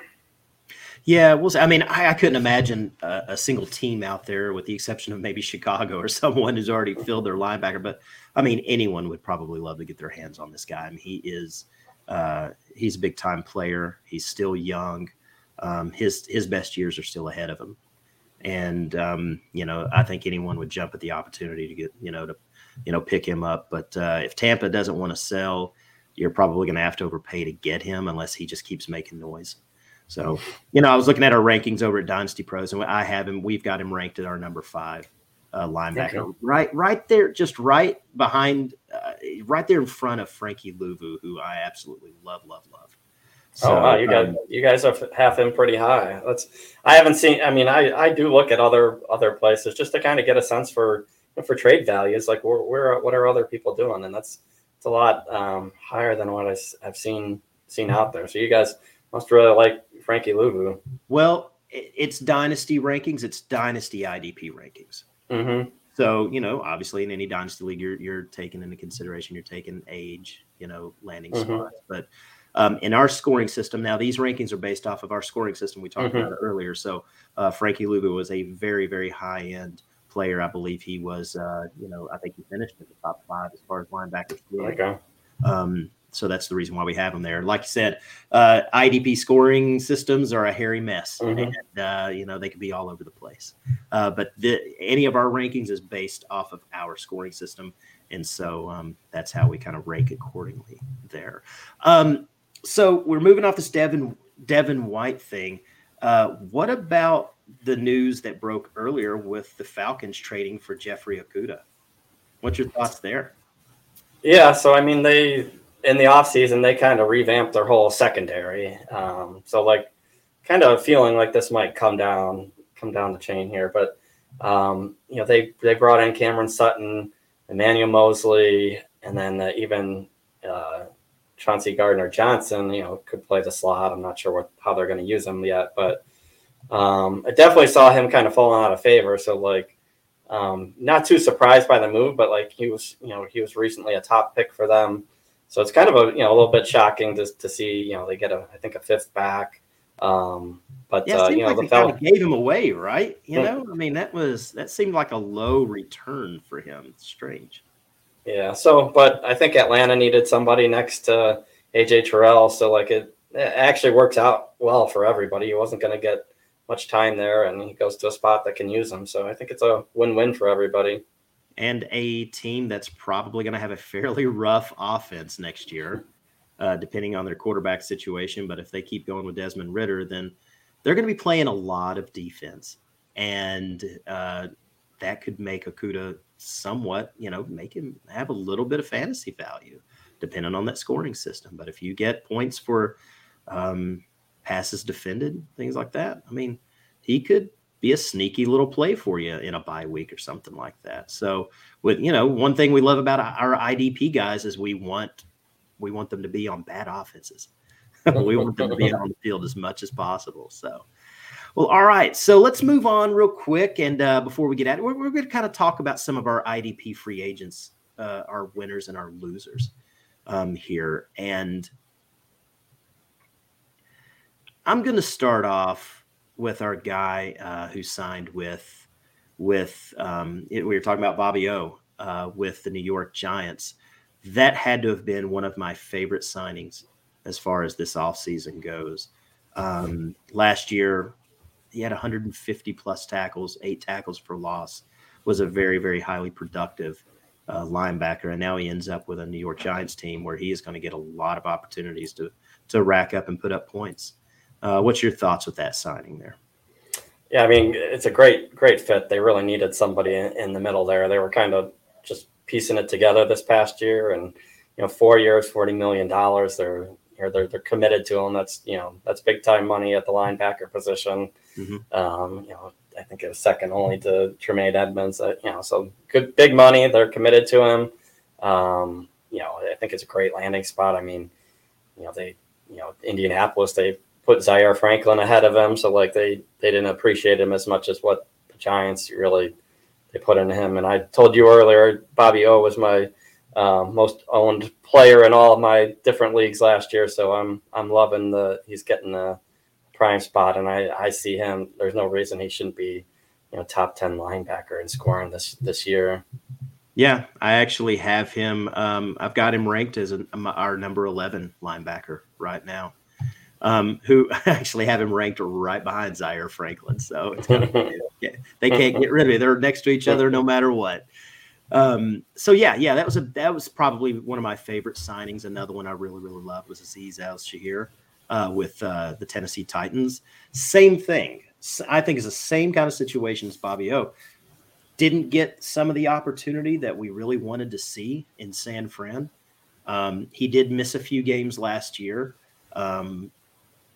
Yeah, well, I mean, I, I couldn't imagine a, a, single team out there, with the exception of maybe Chicago or *laughs* someone who's already filled their linebacker. But I mean, anyone would probably love to get their hands on this guy. I mean, he is uh, he's a big time player. He's still young. Um, his his best years are still ahead of him, and um, you know, I think anyone would jump at the opportunity to get you know to you know pick him up. But uh, if Tampa doesn't want to sell, you're probably going to have to overpay to get him unless he just keeps making noise. So, you know, I was looking at our rankings over at Dynasty Pros, and I have him. We've got him ranked at our number five uh, linebacker, okay. right, right there, just right behind, uh, right there in front of Frankie Luvu, who I absolutely love, love, love. So, oh wow, you guys, um, you guys have, have him pretty high. That's I haven't seen. I mean, I I do look at other other places just to kind of get a sense for for trade values. Like, where, where what are other people doing? And that's it's a lot um, higher than what I, have seen seen out there. So you guys must really like Frankie Luvu. Well, it's dynasty rankings. It's dynasty IDP rankings. Mm-hmm. So you know, obviously, in any dynasty league, you're you're taking into consideration you're taking age, you know, landing mm-hmm. spots. But um, in our scoring system, now these rankings are based off of our scoring system we talked mm-hmm. about earlier. So uh, Frankie Luvu was a very very high end player. I believe he was, uh, you know, I think he finished in the top five as far as linebackers. Okay. Um, so that's the reason why we have them there. Like you said, uh, IDP scoring systems are a hairy mess, mm-hmm. and uh, you know they could be all over the place. Uh, but the, any of our rankings is based off of our scoring system, and so um, that's how we kind of rank accordingly there. Um, so we're moving off this Devin Devin White thing. Uh, what about the news that broke earlier with the Falcons trading for Jeffrey Okudah? What's your thoughts there? Yeah, so I mean they in the offseason, they kind of revamped their whole secondary. Um, so like kind of feeling like this might come down, come down the chain here. But um, you know, they they brought in Cameron Sutton, Emmanuel Moseley, and then uh, even uh, Chauncey Gardner Johnson. You know, could play the slot. I'm not sure what how they're going to use him yet, but um, I definitely saw him kind of falling out of favor. So like. Um, not too surprised by the move, but like he was, you know, he was recently a top pick for them. So it's kind of a you know a little bit shocking to, to see you know they get a I think a fifth back Um, but Yeah, uh, you know, like the they kind of gave him away, right? You know, I mean, that was that seemed like a low return for him. It's strange. yeah. So, but I think Atlanta needed somebody next to AJ Terrell, so like it, it actually works out well for everybody. He wasn't going to get much time there, and he goes to a spot that can use him. So I think it's a win-win for everybody. And a team that's probably going to have a fairly rough offense next year, uh, depending on their quarterback situation. But if they keep going with Desmond Ridder, then they're going to be playing a lot of defense, and uh, that could make Okudah somewhat, you know, make him have a little bit of fantasy value, depending on that scoring system. But if you get points for um, passes defended, things like that, I mean, he could be a sneaky little play for you in a bye week or something like that. So, with you know, one thing we love about our IDP guys is we want we want them to be on bad offenses. *laughs* we want them to be on the field as much as possible. So, well, all right. So let's move on real quick, and uh, before we get at it, we're, we're going to kind of talk about some of our IDP free agents, uh, our winners and our losers um, here, and I'm going to start off with our guy uh, who signed with with um, it, we were talking about Bobby O uh, with the New York Giants. That had to have been one of my favorite signings as far as this offseason goes. Um, last year, he had 150 plus tackles, eight tackles for loss. Was a very very highly productive uh, linebacker, and now he ends up with a New York Giants team where he is going to get a lot of opportunities to to rack up and put up points. Uh, what's your thoughts with that signing there? Yeah, I mean, it's a great, great fit. They really needed somebody in, in the middle there. They were kind of just piecing it together this past year, and you know, four years, forty million dollars. They're you know, they're they're committed to him. That's you know, that's big time money at the linebacker position. Mhm. Um, you know, I think it was second only to Tremaine Edmunds. Uh, you know, so good, big money. They're committed to him. Um, you know, I think it's a great landing spot. I mean, you know, they, you know, Indianapolis, they put Zaire Franklin ahead of him, so like they they didn't appreciate him as much as what the Giants really they put into him. And I told you earlier, Bobby O was my uh, most owned player in all of my different leagues last year. So I'm I'm loving the he's getting the prime spot, and I I see him. There's no reason he shouldn't be you know top ten linebacker and scoring this this year. Yeah, I actually have him. Um, I've got him ranked as an, our number 11 linebacker right now. Um, who *laughs* actually have him ranked right behind Zaire Franklin. So it's kind *laughs* of, they can't get rid of it. They're next to each other no matter what. Um, so yeah, yeah, that was a that was probably one of my favorite signings. Another one I really really loved was Azeez Al-Shaair uh, with uh, the Tennessee Titans. Same thing. I think it's the same kind of situation as Bobby O. Didn't get some of the opportunity that we really wanted to see in San Fran. Um, he did miss a few games last year, um,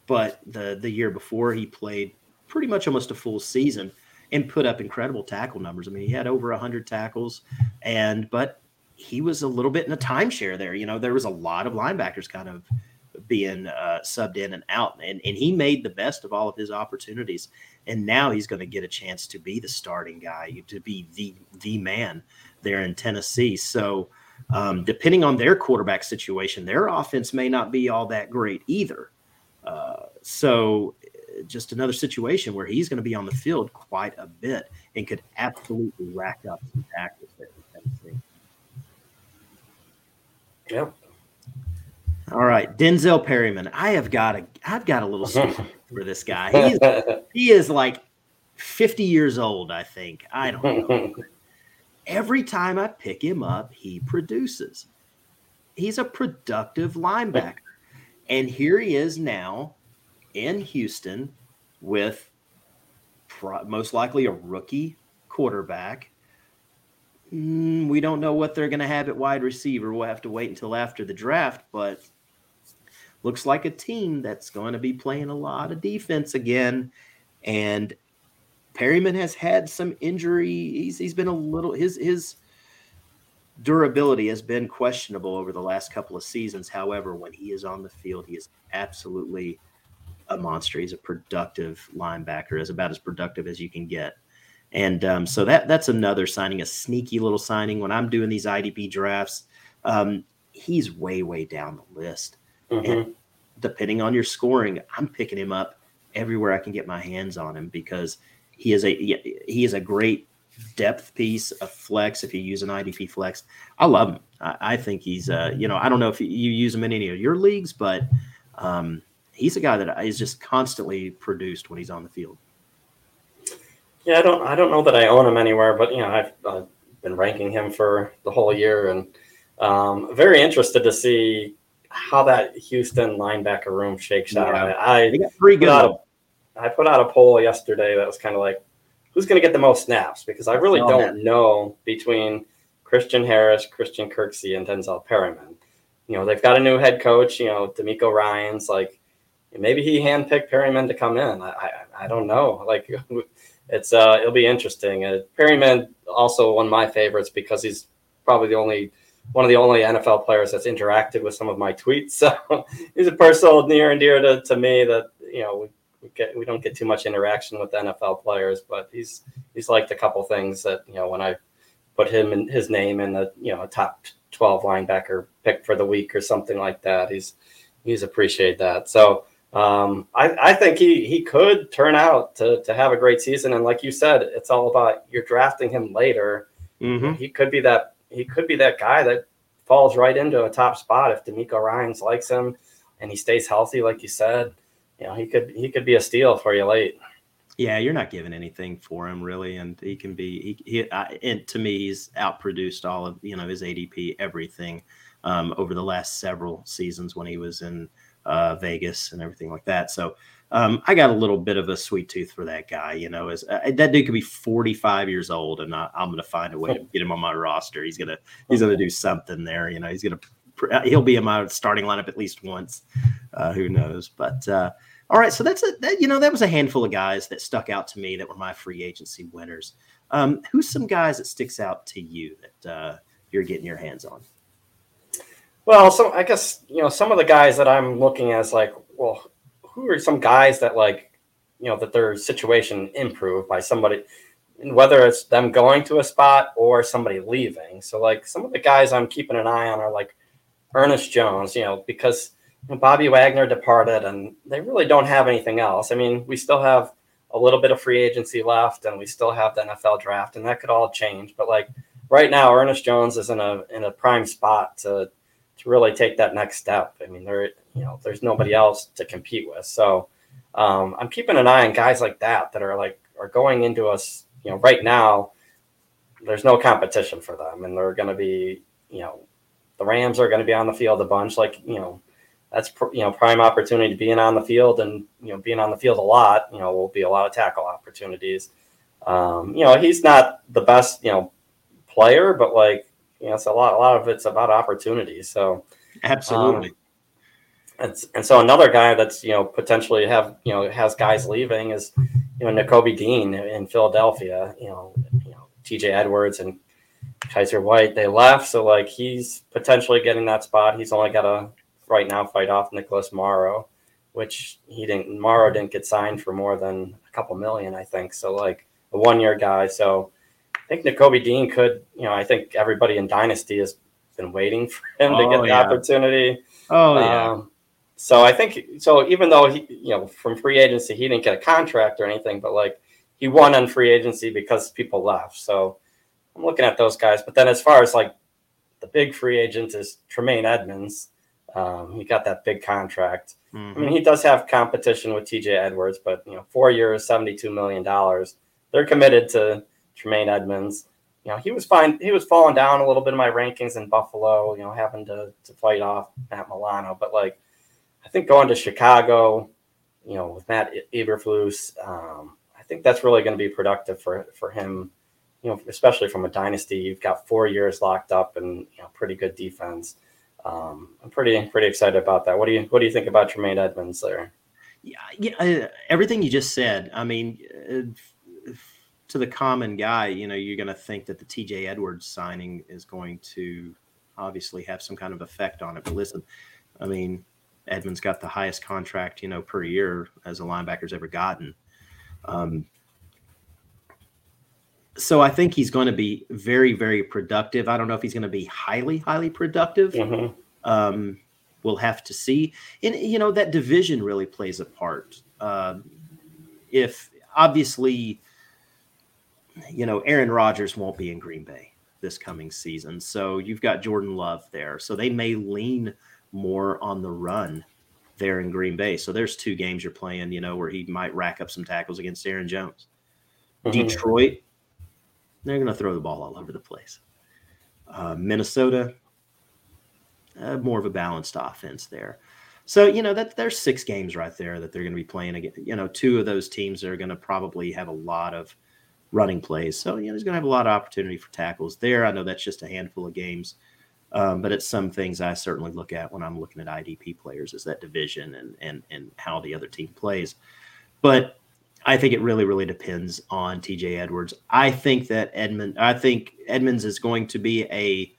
but the the year before he played pretty much almost a full season and put up incredible tackle numbers. I mean, he had over 100 tackles, and but he was a little bit in a timeshare there. You know, there was a lot of linebackers kind of being uh, subbed in and out, and, and he made the best of all of his opportunities. And now he's going to get a chance to be the starting guy, to be the the man there in Tennessee. So, um, depending on their quarterback situation, their offense may not be all that great either. Uh, so, just another situation where he's going to be on the field quite a bit and could absolutely rack up some tackles there. Yep. All right, Denzel Perryman. I have got a I've got a little *laughs* story for this guy. He's, he is like 50 years old, I think. I don't know. *laughs* Every time I pick him up, he produces. He's a productive linebacker. And here he is now in Houston with pro- most likely a rookie quarterback. Mm, we don't know what they're going to have at wide receiver. We'll have to wait until after the draft, but looks like a team that's going to be playing a lot of defense again. And Perryman has had some injury. He's, he's been a little his his durability has been questionable over the last couple of seasons. However, when he is on the field, he is absolutely a monster. He's a productive linebacker, is about as productive as you can get. And um, so that that's another signing, a sneaky little signing. When I'm doing these IDP drafts, um, he's way way down the list. Mhm. And depending on your scoring, I'm picking him up everywhere I can get my hands on him because he is a he is a great depth piece, a flex. If you use an IDP flex, I love him. I, I think he's uh, you know I don't know if you use him in any of your leagues, but um, he's a guy that is just constantly produced when he's on the field. Yeah, I don't I don't know that I own him anywhere, but you know I've, I've been ranking him for the whole year and um, very interested to see how that Houston linebacker room shakes out. Yeah. I, I got pretty good. I put out a poll yesterday that was kind of like, who's going to get the most snaps? Because I really oh, don't man. know between Christian Harris, Christian Kirksey, and Denzel Perryman. You know, they've got a new head coach. You know, DeMeco Ryans. Like, maybe he handpicked Perryman to come in. I, I, I don't know. *laughs* Like, it's uh, it'll be interesting. Uh, Perryman also one of my favorites because he's probably the only one of the only NFL players that's interacted with some of my tweets. *laughs* So he's a person near and dear to, to me that, you know, we, get, we don't get too much interaction with NFL players, but he's, he's liked a couple things that, you know, when I put him in his name in the, you know, a top 12 linebacker pick for the week or something like that, he's, he's appreciate that. So, um, I, I think he, he could turn out to, to have a great season. And like you said, it's all about you're drafting him later. Mm-hmm. He could be that he could be that guy that falls right into a top spot if DeMeco Ryans likes him and he stays healthy, like you said. You know, he could he could be a steal for you late. Yeah, you're not giving anything for him really, and he can be he, he and to me he's outproduced all of you know his ADP everything um, over the last several seasons when he was in uh, Vegas and everything like that. So um, I got a little bit of a sweet tooth for that guy. You know, as uh, that dude could be 45 years old, and I, am going to find a way to get him on my roster. He's gonna he's gonna do something there. You know, he's gonna he'll be in my starting lineup at least once. Uh, who knows? But uh, all right, so that's a that, you know that was a handful of guys that stuck out to me that were my free agency winners. Um, who's some guys that sticks out to you that uh, you're getting your hands on? Well, so I guess you know some of the guys that I'm looking as like, well, who are some guys that like, you know, that their situation improved by somebody, whether it's them going to a spot or somebody leaving. So like some of the guys I'm keeping an eye on are like Ernest Jones, you know, because Bobby Wagner departed and they really don't have anything else. I mean, we still have a little bit of free agency left and we still have the NFL draft and that could all change. But like right now, Ernest Jones is in a in a prime spot to to really take that next step. I mean, there you know, there's nobody else to compete with. So um, I'm keeping an eye on guys like that that are like are going into us. You know, right now there's no competition for them, and they're going to be you know the Rams are going to be on the field a bunch. Like you know that's you know prime opportunity to being on the field and you know being on the field a lot. You know will be a lot of tackle opportunities. Um, you know he's not the best you know player, but like you know, it's a lot. A lot of it's about opportunities. So absolutely. Um, and, and so another guy that's you know potentially have you know has guys leaving is you know Nakobe Dean in Philadelphia. You know, you know T.J. Edwards and Kyzir White they left, so like he's potentially getting that spot. He's only got to right now fight off Nicholas Morrow, which he didn't. Morrow didn't get signed for more than a couple million, I think. So like a one year guy. So I think Nakobe Dean could, you know, I think everybody in Dynasty has been waiting for him oh, to get the yeah. opportunity. Oh yeah. Um, so I think so. Even though he, you know, from free agency he didn't get a contract or anything, but like he won on free agency because people left. So I'm looking at those guys. But then as far as like the big free agent is Tremaine Edmunds. Um, he got that big contract. Mm-hmm. I mean, he does have competition with TJ Edwards, but you know, four years, seventy-two million dollars. They're committed to Tremaine Edmunds. You know, he was fine. He was falling down a little bit in my rankings in Buffalo. You know, having to to fight off Matt Milano, but like, I think going to Chicago, you know, with Matt Eberflus, um, I think that's really going to be productive for for him. You know, especially from a dynasty, you've got four years locked up and you know, pretty good defense. Um, I'm pretty pretty excited about that. What do you what do you think about Tremaine Edmunds there? Yeah, yeah, everything you just said. I mean, to the common guy, you know, you're going to think that the TJ Edwards signing is going to obviously have some kind of effect on it. But listen, I mean, Edmunds got the highest contract, you know, per year as a linebacker's ever gotten. Um, so I think he's going to be very, very productive. I don't know if he's going to be highly, highly productive. Mm-hmm. Um, we'll have to see. And you know that division really plays a part. Uh, if obviously, you know, Aaron Rodgers won't be in Green Bay this coming season. So you've got Jordan Love there. So they may lean more on the run there in Green Bay. So there's two games you're playing, you know, where he might rack up some tackles against Aaron Jones. Mm-hmm. Detroit, they're going to throw the ball all over the place. Uh, Minnesota, uh, more of a balanced offense there. So you know that there's six games right there that they're going to be playing again. You know, two of those teams are going to probably have a lot of running plays. So you know, there's going to have a lot of opportunity for tackles there. I know that's just a handful of games, um, but it's some things I certainly look at when I'm looking at IDP players is that division and and and how the other team plays. But I think it really, really depends on TJ Edwards. I think that Edmund, I think Edmunds is going to be a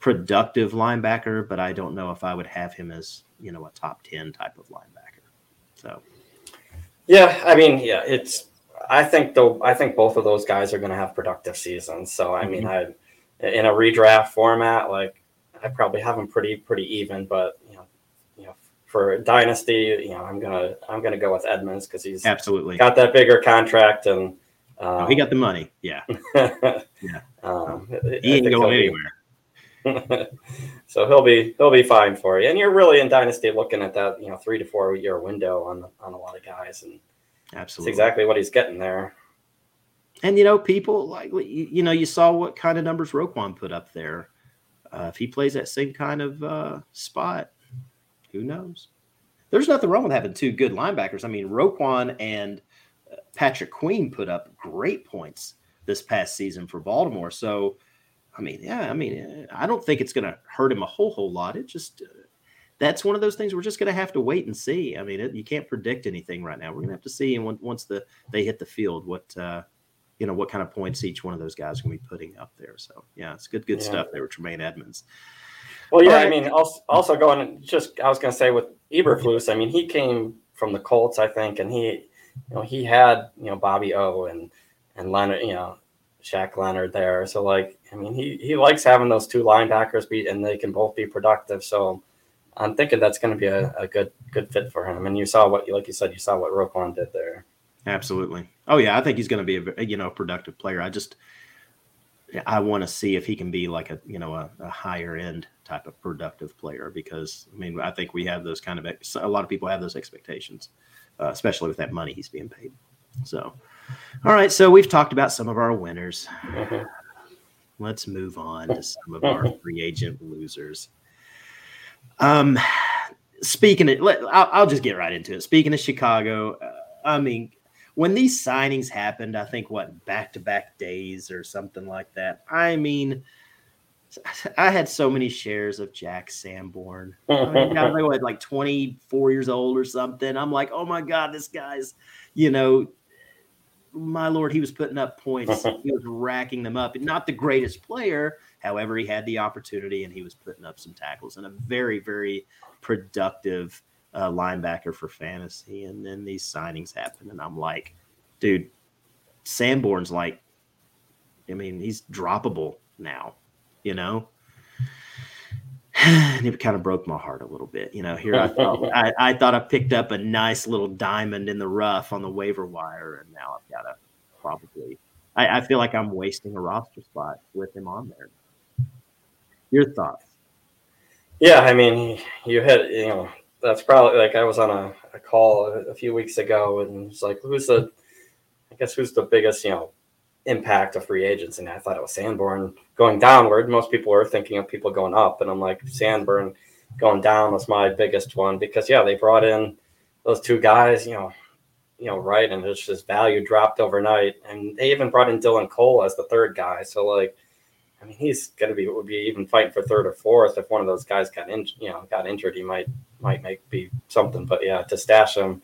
productive linebacker, but I don't know if I would have him as you know a top ten type of linebacker. So, yeah, I mean, yeah, it's. I think though, I think both of those guys are going to have productive seasons. So, I mean, mm-hmm. I in a redraft format, like I probably have them pretty pretty even, but you know, you know, for dynasty, you know, I'm gonna I'm gonna go with Edmunds because he's absolutely got that bigger contract and. Um, oh, he got the money. Yeah. *laughs* yeah. Um, he ain't going anywhere. *laughs* so he'll be he'll be fine for you. And you're really in dynasty looking at that you know three to four year window on on a lot of guys, and absolutely exactly what he's getting there. And you know, people like you know you saw what kind of numbers Roquan put up there. Uh, if he plays that same kind of uh, spot, who knows? There's nothing wrong with having two good linebackers. I mean, Roquan and uh, Patrick Queen put up great points this past season for Baltimore. So I mean, yeah, I mean, I don't think it's going to hurt him a whole whole lot. It just uh, that's one of those things we're just going to have to wait and see. I mean, it, you can't predict anything right now. We're going to have to see, and once the they hit the field, what uh, you know, what kind of points each one of those guys going to be putting up there. So yeah, it's good, good yeah. stuff there with Tremaine Edmunds. Well, yeah, right. I mean, also, also going just I was going to say with Eberflus, I mean, he came from the Colts, I think, and he, you know, he had you know Bobby O and and Leonard, you know, Shaq Leonard there. So like, I mean, he he likes having those two linebackers beat, and they can both be productive. So I'm thinking that's going to be a, a good good fit for him. And you saw what, like you said, you saw what Roquan did there. Absolutely. Oh yeah, I think he's going to be a you know productive player. I just I want to see if he can be like a you know a, a, higher end type of productive player because I mean I think we have those kind of a lot of people have those expectations, uh, especially with that money he's being paid. So all right, so we've talked about some of our winners. Mm-hmm. Let's move on to some of our *laughs* free agent losers. Um, speaking of, let, I'll, I'll, just get right into it. Speaking of Chicago, uh, I mean, when these signings happened, I think what back to back days or something like that. I mean, *laughs* I had so many shares of Jack Sanborn. I mean, *laughs* I was like 24 years old or something. I'm like, oh my God, this guy's, you know, my lord, he was putting up points. *laughs* he was racking them up. Not the greatest player, however, he had the opportunity and he was putting up some tackles and a very, very productive uh, linebacker for fantasy. And then these signings happen, and I'm like, dude, Sanborn's like, I mean, he's droppable now, you know *sighs* and it kind of broke my heart a little bit. You know, here I thought *laughs* I, I, thought I picked up a nice little diamond in the rough on the waiver wire, and now I've got to probably. I, I feel like I'm wasting a roster spot with him on there. Your thoughts? Yeah, I mean, you had You know, that's probably like I was on a, a call a, few weeks ago, and it's like, who's the? I guess who's the biggest, you know, impact of free agents. And I thought it was Sanborn going downward. Most people were thinking of people going up, and I'm like Sanborn going down was my biggest one because yeah, they brought in those two guys, you know, you know, right, and it's just value dropped overnight, and they even brought in Dylan Cole as the third guy. So like, I mean, he's gonna be would be even fighting for third or fourth if one of those guys got in, you know, got injured, he might might make be something. But yeah, to stash him,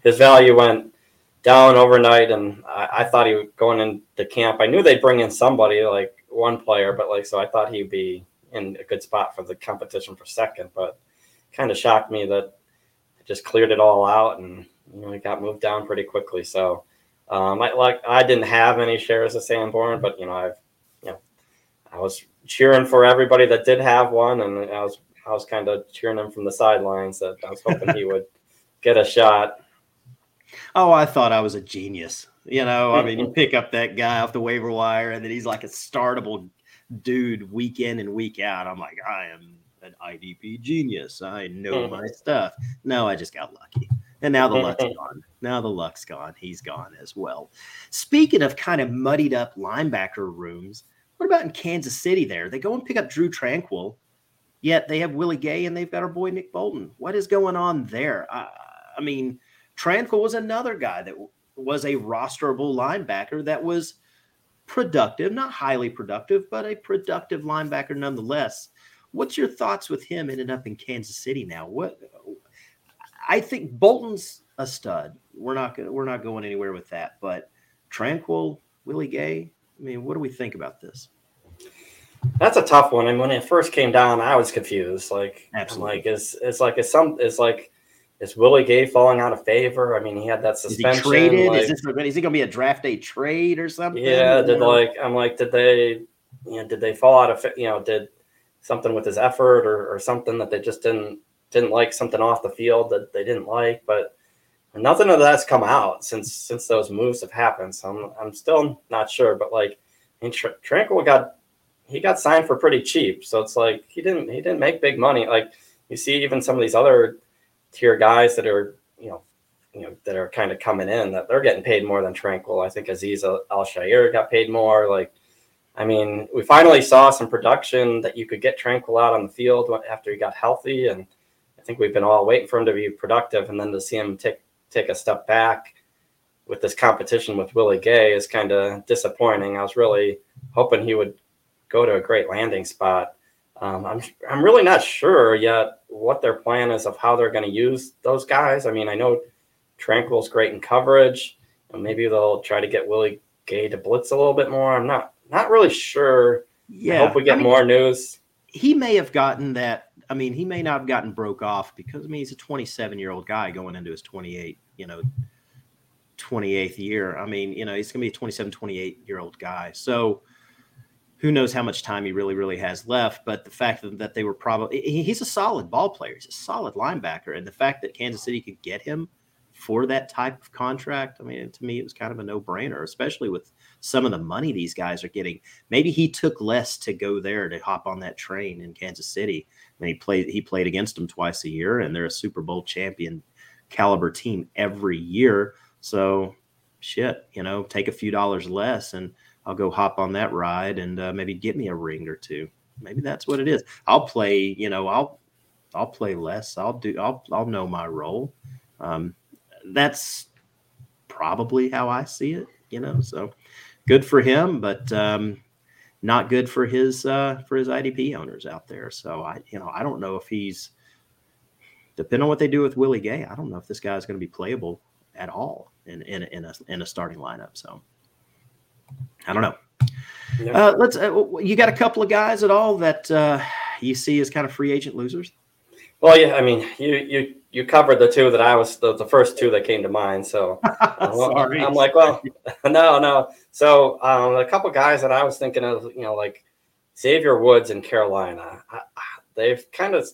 his value went down overnight, and I, I thought he was going into camp. I knew they'd bring in somebody like one player, but like so, I thought he'd be in a good spot for the competition for second. But kind of shocked me that it just cleared it all out, and you know, he got moved down pretty quickly. So, um, I like I didn't have any shares of Sanborn, but you know, I've I was cheering for everybody that did have one, and I was I was kind of cheering him from the sidelines that I was hoping he would *laughs* get a shot. Oh, I thought I was a genius. You know, I mean, you pick up that guy off the waiver wire, and then he's like a startable dude week in and week out. I'm like, I am an IDP genius. I know mm. my stuff. No, I just got lucky. And now the luck's gone. Now the luck's gone. He's gone as well. Speaking of kind of muddied up linebacker rooms, what about in Kansas City there? They go and pick up Drue Tranquill, yet they have Willie Gay and they've got our boy Nick Bolton. What is going on there? Uh, I mean, Tranquill was another guy that was a rosterable linebacker that was productive, not highly productive, but a productive linebacker nonetheless. What's your thoughts with him ending up in Kansas City now? What I think Bolton's a stud. We're not we're not going anywhere with that. But Tranquill, Willie Gay. I mean, what do we think about this? That's a tough one. And when it first came down, I was confused. Like, Absolutely. like is it's like is some is like is Willie Gay falling out of favor? I mean, he had that suspension. Is he traded? Like, is this is he going to be a draft day trade or something? yeah, did Or- like I'm like, did they, you know, did they fall out of you know, did something with his effort or, or something that they just didn't didn't like something off the field that they didn't like, but nothing of that's come out since since those moves have happened. So I'm I'm still not sure, but like, Tr- Tranquill got he got signed for pretty cheap, so it's like he didn't he didn't make big money. Like you see, even some of these other tier guys that are you know you know that are kind of coming in that they're getting paid more than Tranquill. I think Azeez Al-Shaair got paid more. Like, I mean, we finally saw some production that you could get Tranquill out on the field after he got healthy, and I think we've been all waiting for him to be productive, and then to see him take take a step back with this competition with Willie Gay is kind of disappointing. I was really hoping he would go to a great landing spot. Um, I'm I'm really not sure yet what their plan is of how they're going to use those guys. I mean, I know Tranquill's great in coverage, and maybe they'll try to get Willie Gay to blitz a little bit more. I'm not not really sure. Yeah, I hope we get I mean, more news. He may have gotten that. I mean, he may not have gotten broke off because I mean he's a 27 year old guy going into his 28, you know, 28th year. I mean, you know, he's going to be a 27, 28 year old guy. So who knows how much time he really, really has left. But the fact that, they were probably, he's a solid ball player. He's a solid linebacker. And the fact that Kansas City could get him for that type of contract, I mean, to me, it was kind of a no brainer, especially with some of the money these guys are getting. Maybe he took less to go there to hop on that train in Kansas City. I mean, he played, he played against them twice a year and they're a Super Bowl champion caliber team every year. So shit, you know, take a few dollars less and I'll go hop on that ride and uh, maybe get me a ring or two. Maybe that's what it is. I'll play, you know, I'll I'll play less. I'll do I'll I'll know my role. Um, that's probably how I see it, you know. So good for him, but um, not good for his uh, for his IDP owners out there. So I, you know, I don't know if he's depending on what they do with Willie Gay. I don't know if this guy's going to be playable at all in in a, in a in a starting lineup. So I don't know. Yeah. Uh, let's. Uh, you got a couple of guys at all that uh, you see as kind of free agent losers? Well, yeah, I mean, you you you covered the two that I was the, the first two that came to mind. So *laughs* Sorry. I'm like, well, *laughs* no, no. So um, a couple guys that I was thinking of, you know, like Xavier Woods in Carolina. I, I- they've kind of,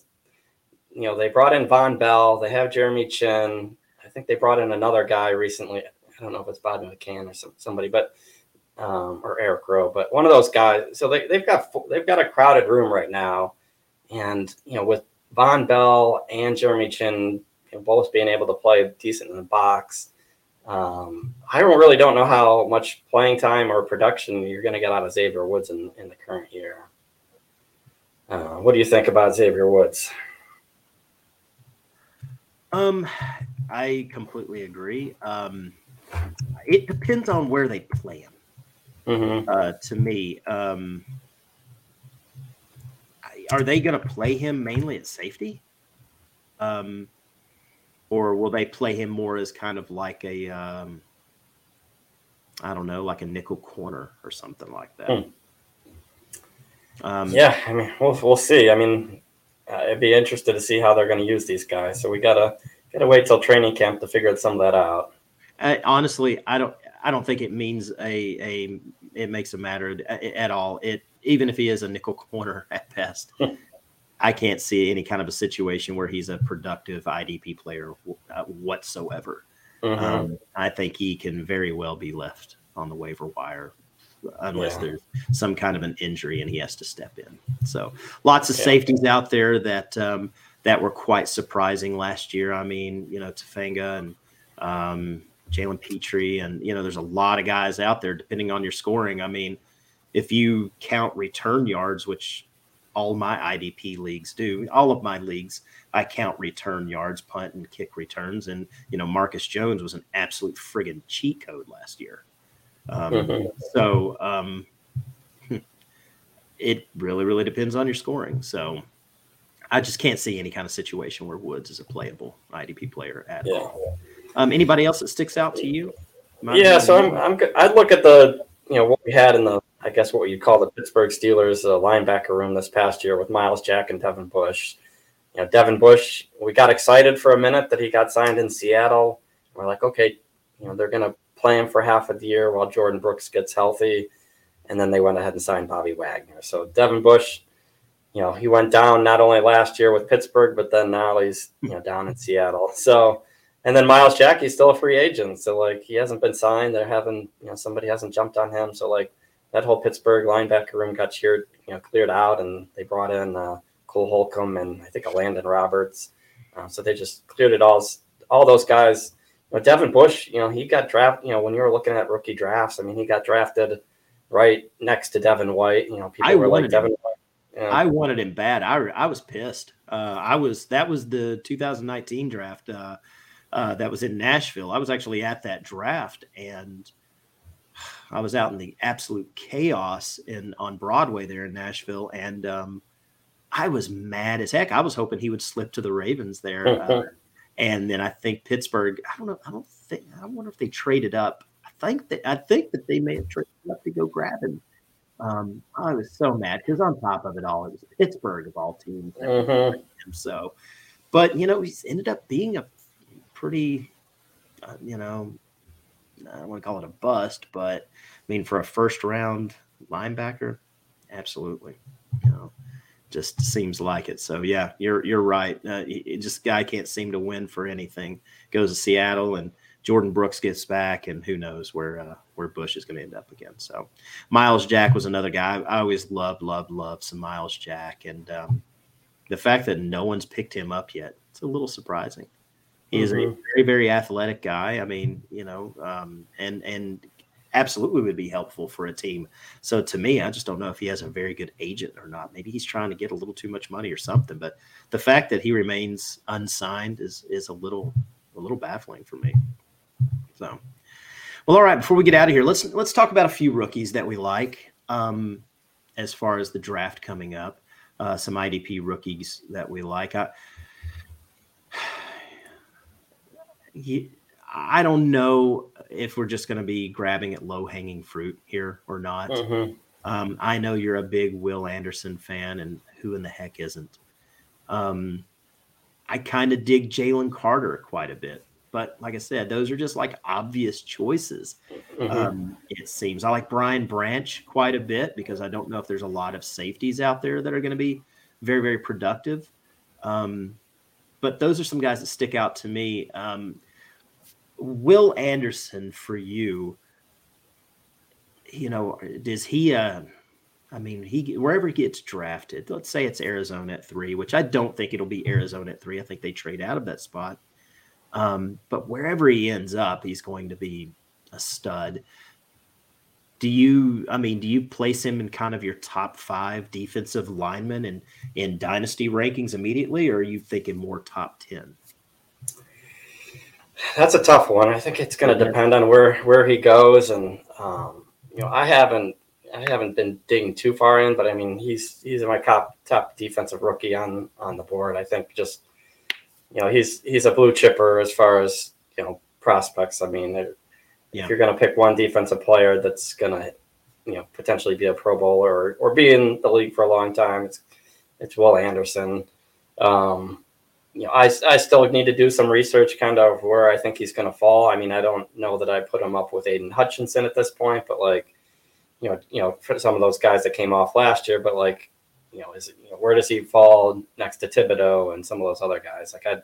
you know, they brought in Vonn Bell. They have Jeremy Chinn. I think they brought in another guy recently. I don't know if it's Bobby McCain or some, somebody, but um, or Eric Rowe, but one of those guys. So they, they've got they've got a crowded room right now, and you know, with Vonn Bell and Jeremy Chinn you know, both being able to play decent in the box. Um, I don't really don't know how much playing time or production you're going to get out of Xavier Woods in, in the current year. Uh, what do you think about Xavier Woods? Um, I completely agree. Um, it depends on where they play him. Mm-hmm. Uh, to me, um, are they going to play him mainly at safety? Um, or will they play him more as kind of like a, um, I don't know, like a nickel corner or something like that? Hmm. Um, Yeah, I mean, we'll, we'll see. I mean, uh, I'd be interested to see how they're going to use these guys. So we gotta gotta wait till training camp to figure some of that out. I, honestly, I don't. I don't think it means a a. It makes a matter at, at all. It even if he is a nickel corner *laughs* at best, I can't see any kind of a situation where he's a productive IDP player uh, whatsoever. mm-hmm. um, I think he can very well be left on the waiver wire unless yeah. there's some kind of an injury and he has to step in. So lots of yeah. safeties out there that um, that were quite surprising last year. I mean, you know, Hufanga and um, Jalen Pitre, and you know, there's a lot of guys out there depending on your scoring. I mean, if you count return yards, which all my IDP leagues do, all of my leagues, I count return yards, punt and kick returns, and you know, Marcus Jones was an absolute friggin' cheat code last year. Um, mm-hmm. So um, *laughs* it really, really depends on your scoring. So I just can't see any kind of situation where Woods is a playable IDP player at yeah. all. Um, anybody else that sticks out to you? yeah, so I'm, I'm I'd look at the you know what we had in the I guess what you'd call the Pittsburgh Steelers uh, linebacker room this past year with Myles Jack and Devin Bush. You know, Devin Bush, we got excited for a minute that he got signed in Seattle. We're like, okay, you know, they're gonna play him for half of the year while Jordyn Brooks gets healthy. And then they went ahead and signed Bobby Wagner. So Devin Bush, you know, he went down not only last year with Pittsburgh, but then now he's, you know, down in Seattle. *laughs* So, and then Myles Jack, he's still a free agent. So, like, he hasn't been signed. They're having, you know, somebody hasn't jumped on him. So, like, that whole Pittsburgh linebacker room got cheered, you know, cleared out, and they brought in uh, Cole Holcomb and I think Elandon Roberts. Uh, so they just cleared it all. All those guys but Devin Bush, you know, he got drafted. You know, when you were looking at rookie drafts, I mean, he got drafted right next to Devin White. You know, people I were like Devin him. White. I wanted him bad. I I was pissed. Uh, I was that was the 2019 draft uh, uh, that was in Nashville. I was actually at that draft, and I was out in the absolute chaos in on Broadway there in Nashville, and um, I was mad as heck. I was hoping he would slip to the Ravens there. Uh, *laughs* and then I think Pittsburgh. I don't know. I don't think. I wonder if they traded up. I think that I think that they may have traded up to go grab him. Um, I was so mad because on top of it all, it was Pittsburgh of all teams. Mm-hmm. So, but you know, he's ended up being a pretty, uh, you know, I don't want to call it a bust, but I mean, for a first round linebacker, absolutely. You know, just seems like it. So yeah, you're you're right. Uh, just guy can't seem to win for anything. Goes to Seattle and Jordyn Brooks gets back, and who knows where uh, where Bush is going to end up again. So Myles Jack was another guy. I always loved, loved, loved some Myles Jack, and um, the fact that no one's picked him up yet, it's a little surprising. He is mm-hmm. a very, very athletic guy. I mean, you know, um, and and absolutely would be helpful for a team. So to me, I just don't know if he has a very good agent or not. Maybe he's trying to get a little too much money or something. But the fact that he remains unsigned is is a little a little baffling for me. So, well, all right. Before we get out of here, let's let's talk about a few rookies that we like. Um, as far as the draft coming up, uh, some IDP rookies that we like. I, he, I don't know if we're just going to be grabbing at low hanging fruit here or not. Mm-hmm. Um, I know you're a big Will Anderson fan, and who in the heck isn't? Um, I kind of dig Jalen Carter quite a bit, but like I said, those are just like obvious choices. Mm-hmm. Um, it seems I like Brian Branch quite a bit because I don't know if there's a lot of safeties out there that are going to be very, very productive. Um, but those are some guys that stick out to me. Um, Will Anderson for you, you know, does he? Uh, I mean, he wherever he gets drafted. Let's say it's Arizona at three, which I don't think it'll be Arizona at three. I think they trade out of that spot. Um, but wherever he ends up, he's going to be a stud. Do you? I mean, do you place him in kind of your top five defensive linemen in in dynasty rankings immediately, or are you thinking more top ten? That's a tough one. I think it's going to depend on where where he goes, and um, you know, I haven't I haven't been digging too far in, but I mean, he's he's my top top defensive rookie on on the board. I think just you know he's he's a blue chipper as far as you know prospects. I mean, yeah. if you're going to pick one defensive player that's going to you know potentially be a Pro Bowler or or be in the league for a long time, it's it's Will Anderson. Um, you know, I, I still need to do some research kind of where I think he's going to fall. I mean, I don't know that I put him up with Aidan Hutchinson at this point, but like, you know, you know, for some of those guys that came off last year, but like, you know, is it, you know, where does he fall next to Thibodeaux and some of those other guys? Like, I,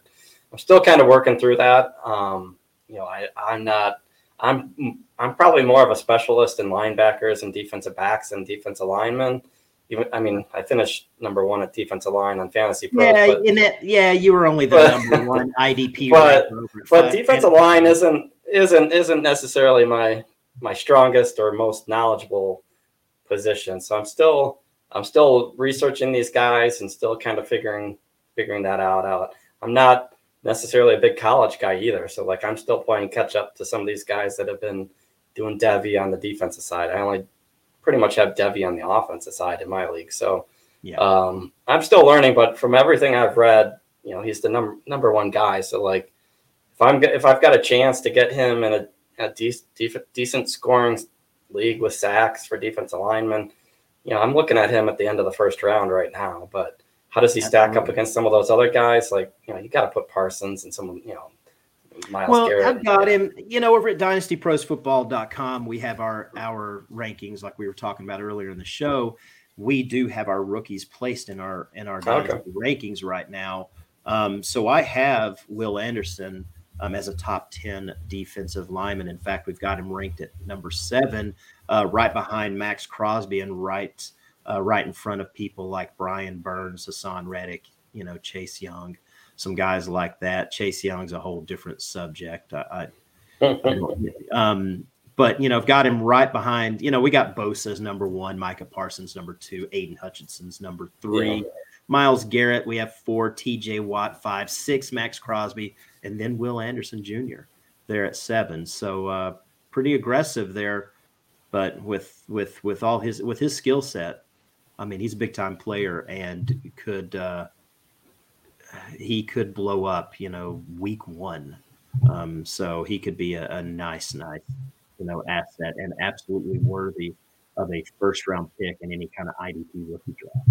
I'm still kind of working through that. Um, you know, I I'm not. I'm I'm probably more of a specialist in linebackers and defensive backs and defensive linemen. Even I mean, I finished number one at defensive line on Fantasy Pros. Yeah, but, in it, yeah, you were only the But- number one IDP. *laughs* but- but defensive line isn't isn't isn't necessarily my my strongest or most knowledgeable position. So I'm still I'm still researching these guys and still kind of figuring figuring that out out. I'm not necessarily a big college guy either. So like I'm still playing catch up to some of these guys that have been doing Devy on the defensive side. I only pretty much have Devy on the offensive side in my league. So Yeah. um, I'm still learning, but from everything I've read, you know, he's the number number one guy. So like if I'm if I've got a chance to get him in a, a de- decent scoring league with sacks for defensive linemen, you know, I'm looking at him at the end of the first round right now. But how does he stack up against some of those other guys? Like, you know, you got to put Parsons and some, you know, Myles well, Garrett. I've got him. You know, over at dynastyprosfootball.com, we have our our rankings, like we were talking about earlier in the show. We do have our rookies placed in our in our Okay. rankings right now. Um, so I have Will Anderson um, as a top ten defensive lineman. In fact, we've got him ranked at number seven, uh, right behind Maxx Crosby, and right uh, right in front of people like Brian Burns, Haason Reddick, you know, Chase Young some guys like that. Chase Young's a whole different subject. I, I, *laughs* um, but you know, I've got him right behind. You know, we got Bosa's number one, Micah Parsons number two, Aidan Hutchinson's number three, Yeah. Myles Garrett. We have four, T.J. Watt five, six, Maxx Crosby, and then Will Anderson Jr. There at seven. So uh, pretty aggressive there, but with with with all his with his skill set, I mean, he's a big time player and could. Uh, he could blow up, you know, week one. Um, so he could be a, a nice, nice, you know, asset and absolutely worthy of a first round pick in any kind of IDP rookie draft,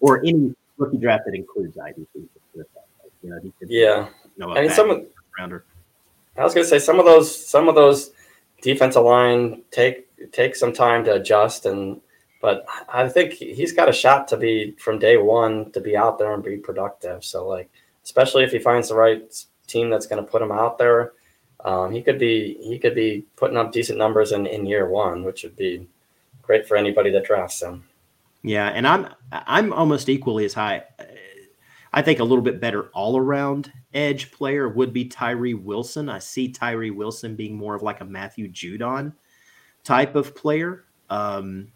or any rookie draft that includes IDP. You know, Yeah. you know, I mean, some of, rounder. I was gonna say some of those some of those defensive line take take some time to adjust and but I think he's got a shot to be from day one to be out there and be productive. So like especially if he finds the right team that's going to put him out there, um, he could be he could be putting up decent numbers in, in year one, which would be great for anybody that drafts him. Yeah, and I'm I'm almost equally as high. I think a little bit better all around edge player would be Tyree Wilson. I see Tyree Wilson being more of like a Matthew Judon type of player, um,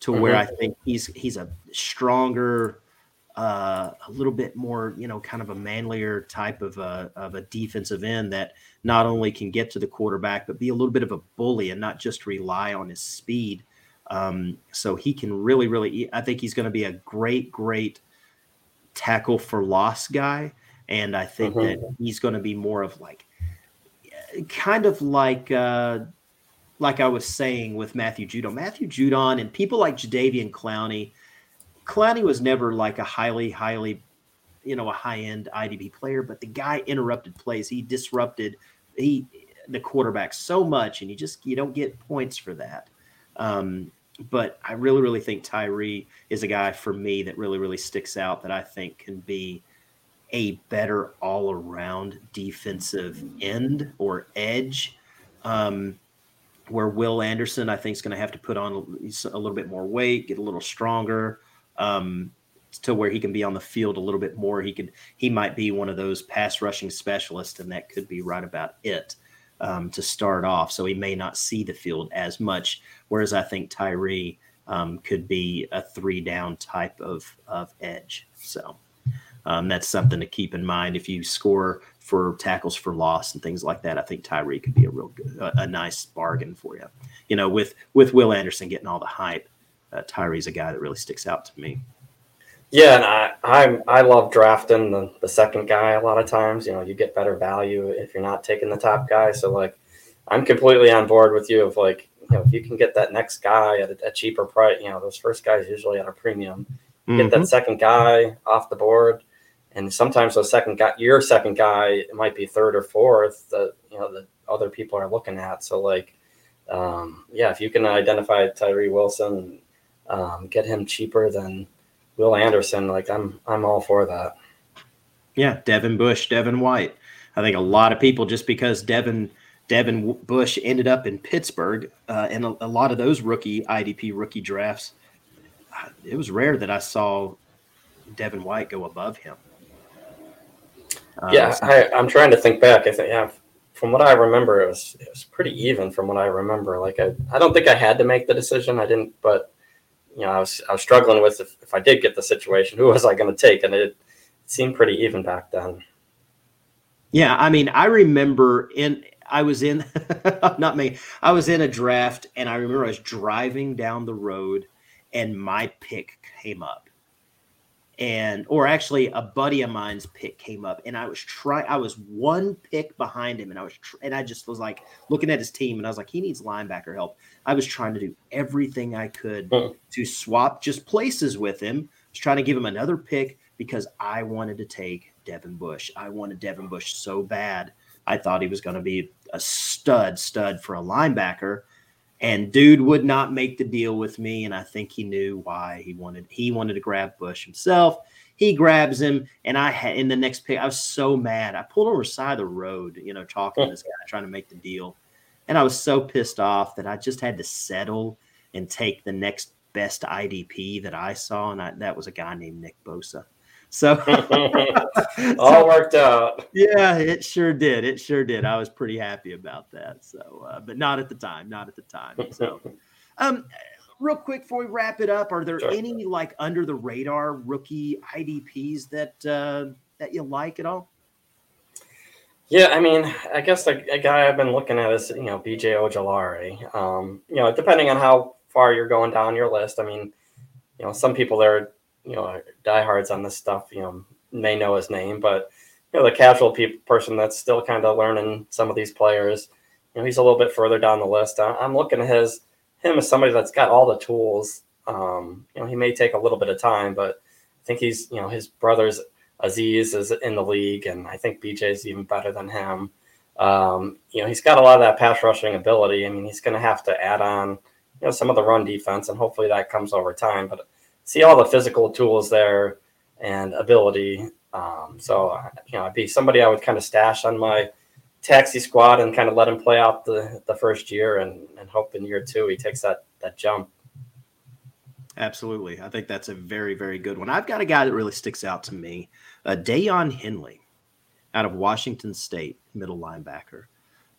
to where I think he's he's a stronger, uh, a little bit more you know kind of a manlier type of a of a defensive end that not only can get to the quarterback but be a little bit of a bully and not just rely on his speed. Um, so he can really, really. I think he's going to be a great, great tackle for loss guy, and I think Mhm. that he's going to be more of like, kind of like, uh, like I was saying with Matthew Judon. Matthew Judon and people like Jadeveon Clowney. Clowney was never like a highly, highly, you know, a high end IDP player, but the guy interrupted plays. He disrupted he the quarterback so much, and you just you don't get points for that. Um, but I really, really think Tyree is a guy for me that really, really sticks out that I think can be a better all around defensive end or edge. Um, where Will Anderson, I think, is going to have to put on a little bit more weight, get a little stronger, um, to where he can be on the field a little bit more. He could, he might be one of those pass rushing specialists, and that could be right about it um, to start off. So he may not see the field as much. Whereas I think Tyree um, could be a three down type of of edge. So um, that's something to keep in mind if you score for tackles for loss and things like that. I think Tyree could be a real good, a, a nice bargain for you. You know, with with Will Anderson getting all the hype, uh, Tyree's a guy that really sticks out to me. Yeah, and I I'm, I love drafting the, the second guy a lot of times. You know, you get better value if you're not taking the top guy. So like, I'm completely on board with you. Of like, you know, if you can get that next guy at a, a cheaper price, you know, those first guys usually at a premium. Get Mhm. that second guy off the board, and sometimes those second guy, your second guy, it might be third or fourth that you know that other people are looking at. So like, um, yeah, if you can identify Tyree Wilson, um, get him cheaper than Will Anderson, like I'm I'm all for that. Yeah, Devin Bush, Devin White. I think a lot of people just because Devin Devin Bush ended up in Pittsburgh, uh, and a, a, lot of those rookie IDP rookie drafts, it was rare that I saw Devin White go above him. Um, yeah, I, am trying to think back. I think yeah, from what I remember, it was it was pretty even. From what I remember, like I, I don't think I had to make the decision. I didn't, but you know, I was I was struggling with if, if I did get the situation, *laughs* who was I going to take, and it, it seemed pretty even back then. Yeah, I mean, I remember in I was in *laughs* not me. I was in a draft and I remember I was driving down the road and my pick came up. And or actually a buddy of mine's pick came up and I was trying I was one pick behind him and I was tr- and I just was like looking at his team and I was like he needs linebacker help. I was trying to do everything I could to swap just places with him. I was trying to give him another pick because I wanted to take Devin Bush. I wanted Devin Bush so bad. I thought he was going to be a stud, stud for a linebacker. And dude would not make the deal with me, and I think he knew why he wanted he wanted to grab Bush himself. He grabs him, and I had in the next pick. I was so mad. I pulled over side of the road, you know, talking to this guy, trying to make the deal, and I was so pissed off that I just had to settle and take the next best IDP that I saw, and I, that was a guy named Nick Bosa. So *laughs* *laughs* all worked out. Yeah, it sure did. It sure did. I was pretty happy about that. So, uh, but not at the time. Not at the time. So, *laughs* um, real quick before we wrap it up, are there sure. any like under the radar rookie IDPs that uh, that you like at all? Yeah, I mean, I guess a, a guy I've been looking at is you know BJ Ojulari. Um, you know, depending on how far you're going down your list, I mean, you know, some people there you know diehards on this stuff, you know, may know his name, but you know the casual pe- person that's still kind of learning some of these players, you know, he's a little bit further down the list. I, am looking at his him as somebody that's got all the tools. Um, you know, he may take a little bit of time, but I think he's you know his brother's Azeez is in the league, and I think BJ is even better than him. Um, you know, he's got a lot of that pass rushing ability. I mean, he's going to have to add on, you know, some of the run defense, and hopefully that comes over time. But see all the physical tools there and ability. Um, so you know, I'd be somebody I would kind of stash on my taxi squad and kind of let him play out the the first year and and hope in year two he takes that that jump. Absolutely, I think that's a very very good one. I've got a guy that really sticks out to me, uh, Daiyan Henley, out of Washington State, middle linebacker.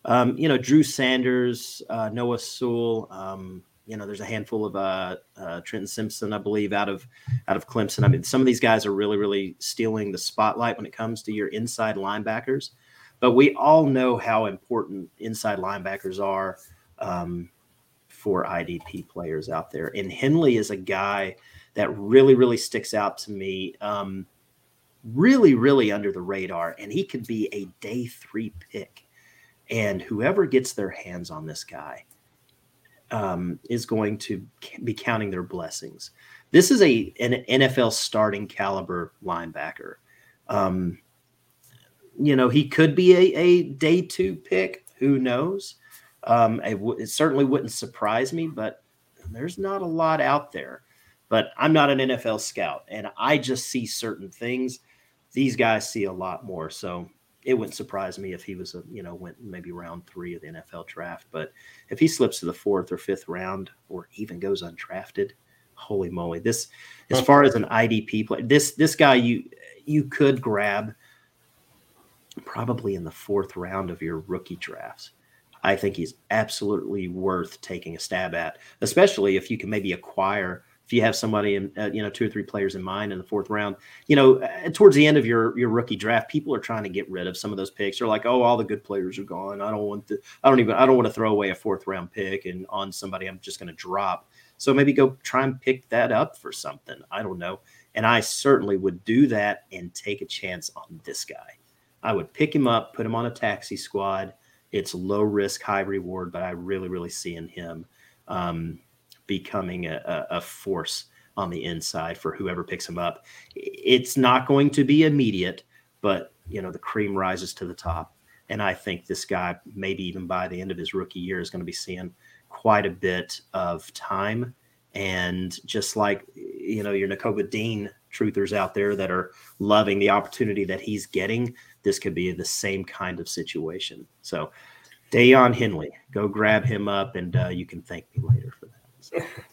Um, you know, Drew Sanders, uh, Noah Sewell. Um, you know, there's a handful of uh, uh, Trenton Simpson, I believe, out of out of Clemson. I mean, some of these guys are really, really stealing the spotlight when it comes to your inside linebackers. But we all know how important inside linebackers are um, for IDP players out there. And Henley is a guy that really, really sticks out to me. Um, really, really under the radar, and he could be a day three pick. And whoever gets their hands on this guy um, is going to be counting their blessings. This is a an NFL starting caliber linebacker. Um, you know, he could be a, a day two pick. Who knows? Um, it, w- it certainly wouldn't surprise me, but there's not a lot out there. But I'm not an NFL scout, and I just see certain things. These guys see a lot more. So it wouldn't surprise me if he was a you know went maybe round three of the NFL draft. But if he slips to the fourth or fifth round, or even goes undrafted, holy moly! This as far as an IDP player, this this guy you you could grab probably in the fourth round of your rookie drafts. I think he's absolutely worth taking a stab at, especially if you can maybe acquire if you have somebody in uh, you know two or three players in mind in the fourth round you know uh, towards the end of your your rookie draft people are trying to get rid of some of those picks. They're like oh all the good players are gone. I don't want to i don't even i don't want to throw away a fourth round pick and on somebody i'm just going to drop. So maybe go try and pick that up for something. I don't know. And i certainly would do that and take a chance on this guy. I would pick him up put him on a taxi squad. It's low risk high reward but i really really see in him. Um, becoming a, a force on the inside for whoever picks him up. It's not going to be immediate, but you know the cream rises to the top, and I think this guy, maybe even by the end of his rookie year, is going to be seeing quite a bit of time. And just like you know your Nakobe Dean truthers out there that are loving the opportunity that he's getting, this could be the same kind of situation. So, Daiyan Henley, go grab him up, and uh, you can thank me later for that.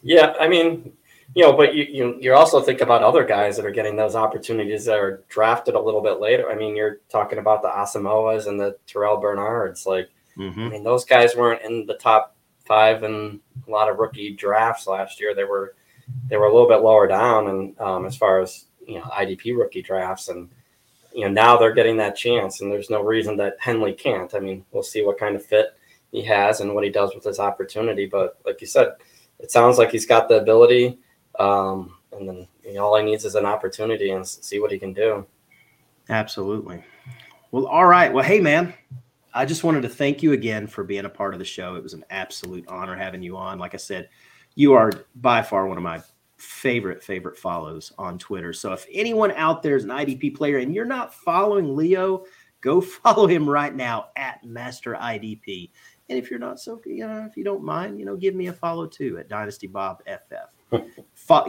Yeah, I mean, you know, but you, you you also think about other guys that are getting those opportunities that are drafted a little bit later. I mean, you're talking about the Asamoahs and the Terrel Bernards. Like, mm-hmm. I mean, those guys weren't in the top five in a lot of rookie drafts last year. They were they were a little bit lower down, and um, as far as you know, IDP rookie drafts, and you know now they're getting that chance, and there's no reason that Henley can't. I mean, we'll see what kind of fit he has and what he does with his opportunity. But like you said, it sounds like he's got the ability. Um, and then you know, all he needs is an opportunity and see what he can do. Absolutely. Well, all right. Well, hey, man, I just wanted to thank you again for being a part of the show. It was an absolute honor having you on. Like I said, you are by far one of my favorite, favorite follows on Twitter. So if anyone out there is an IDP player and you're not following Leo, go *laughs* follow him right now at Master IDP. And if you're not so, you know, if you don't mind, you know, give me a follow too at Dynasty Bob FF.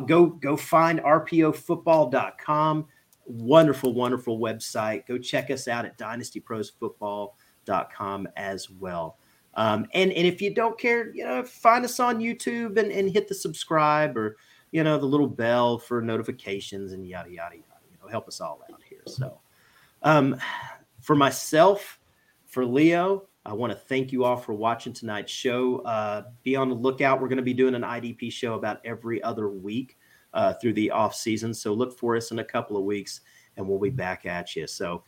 go go find rpofootball.com. Wonderful, wonderful website. Go check us out at dynastyprosfootball.com as well. Um, and and if you don't care, you know, find us on YouTube and, and hit the subscribe or you know the little bell for notifications and yada yada yada. You know, help us all out here. So, um, for myself, for Leo, I want to thank you all for watching tonight's show. Uh, be on the lookout. We're going to be doing an IDP show about every other week uh, through the off season. So look for us in a couple of weeks, and we'll be back at you. So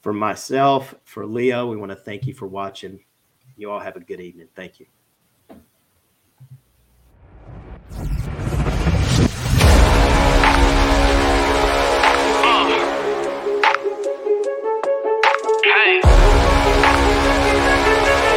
for myself, for Leo, we want to thank you for watching. You all have a good evening. Thank you.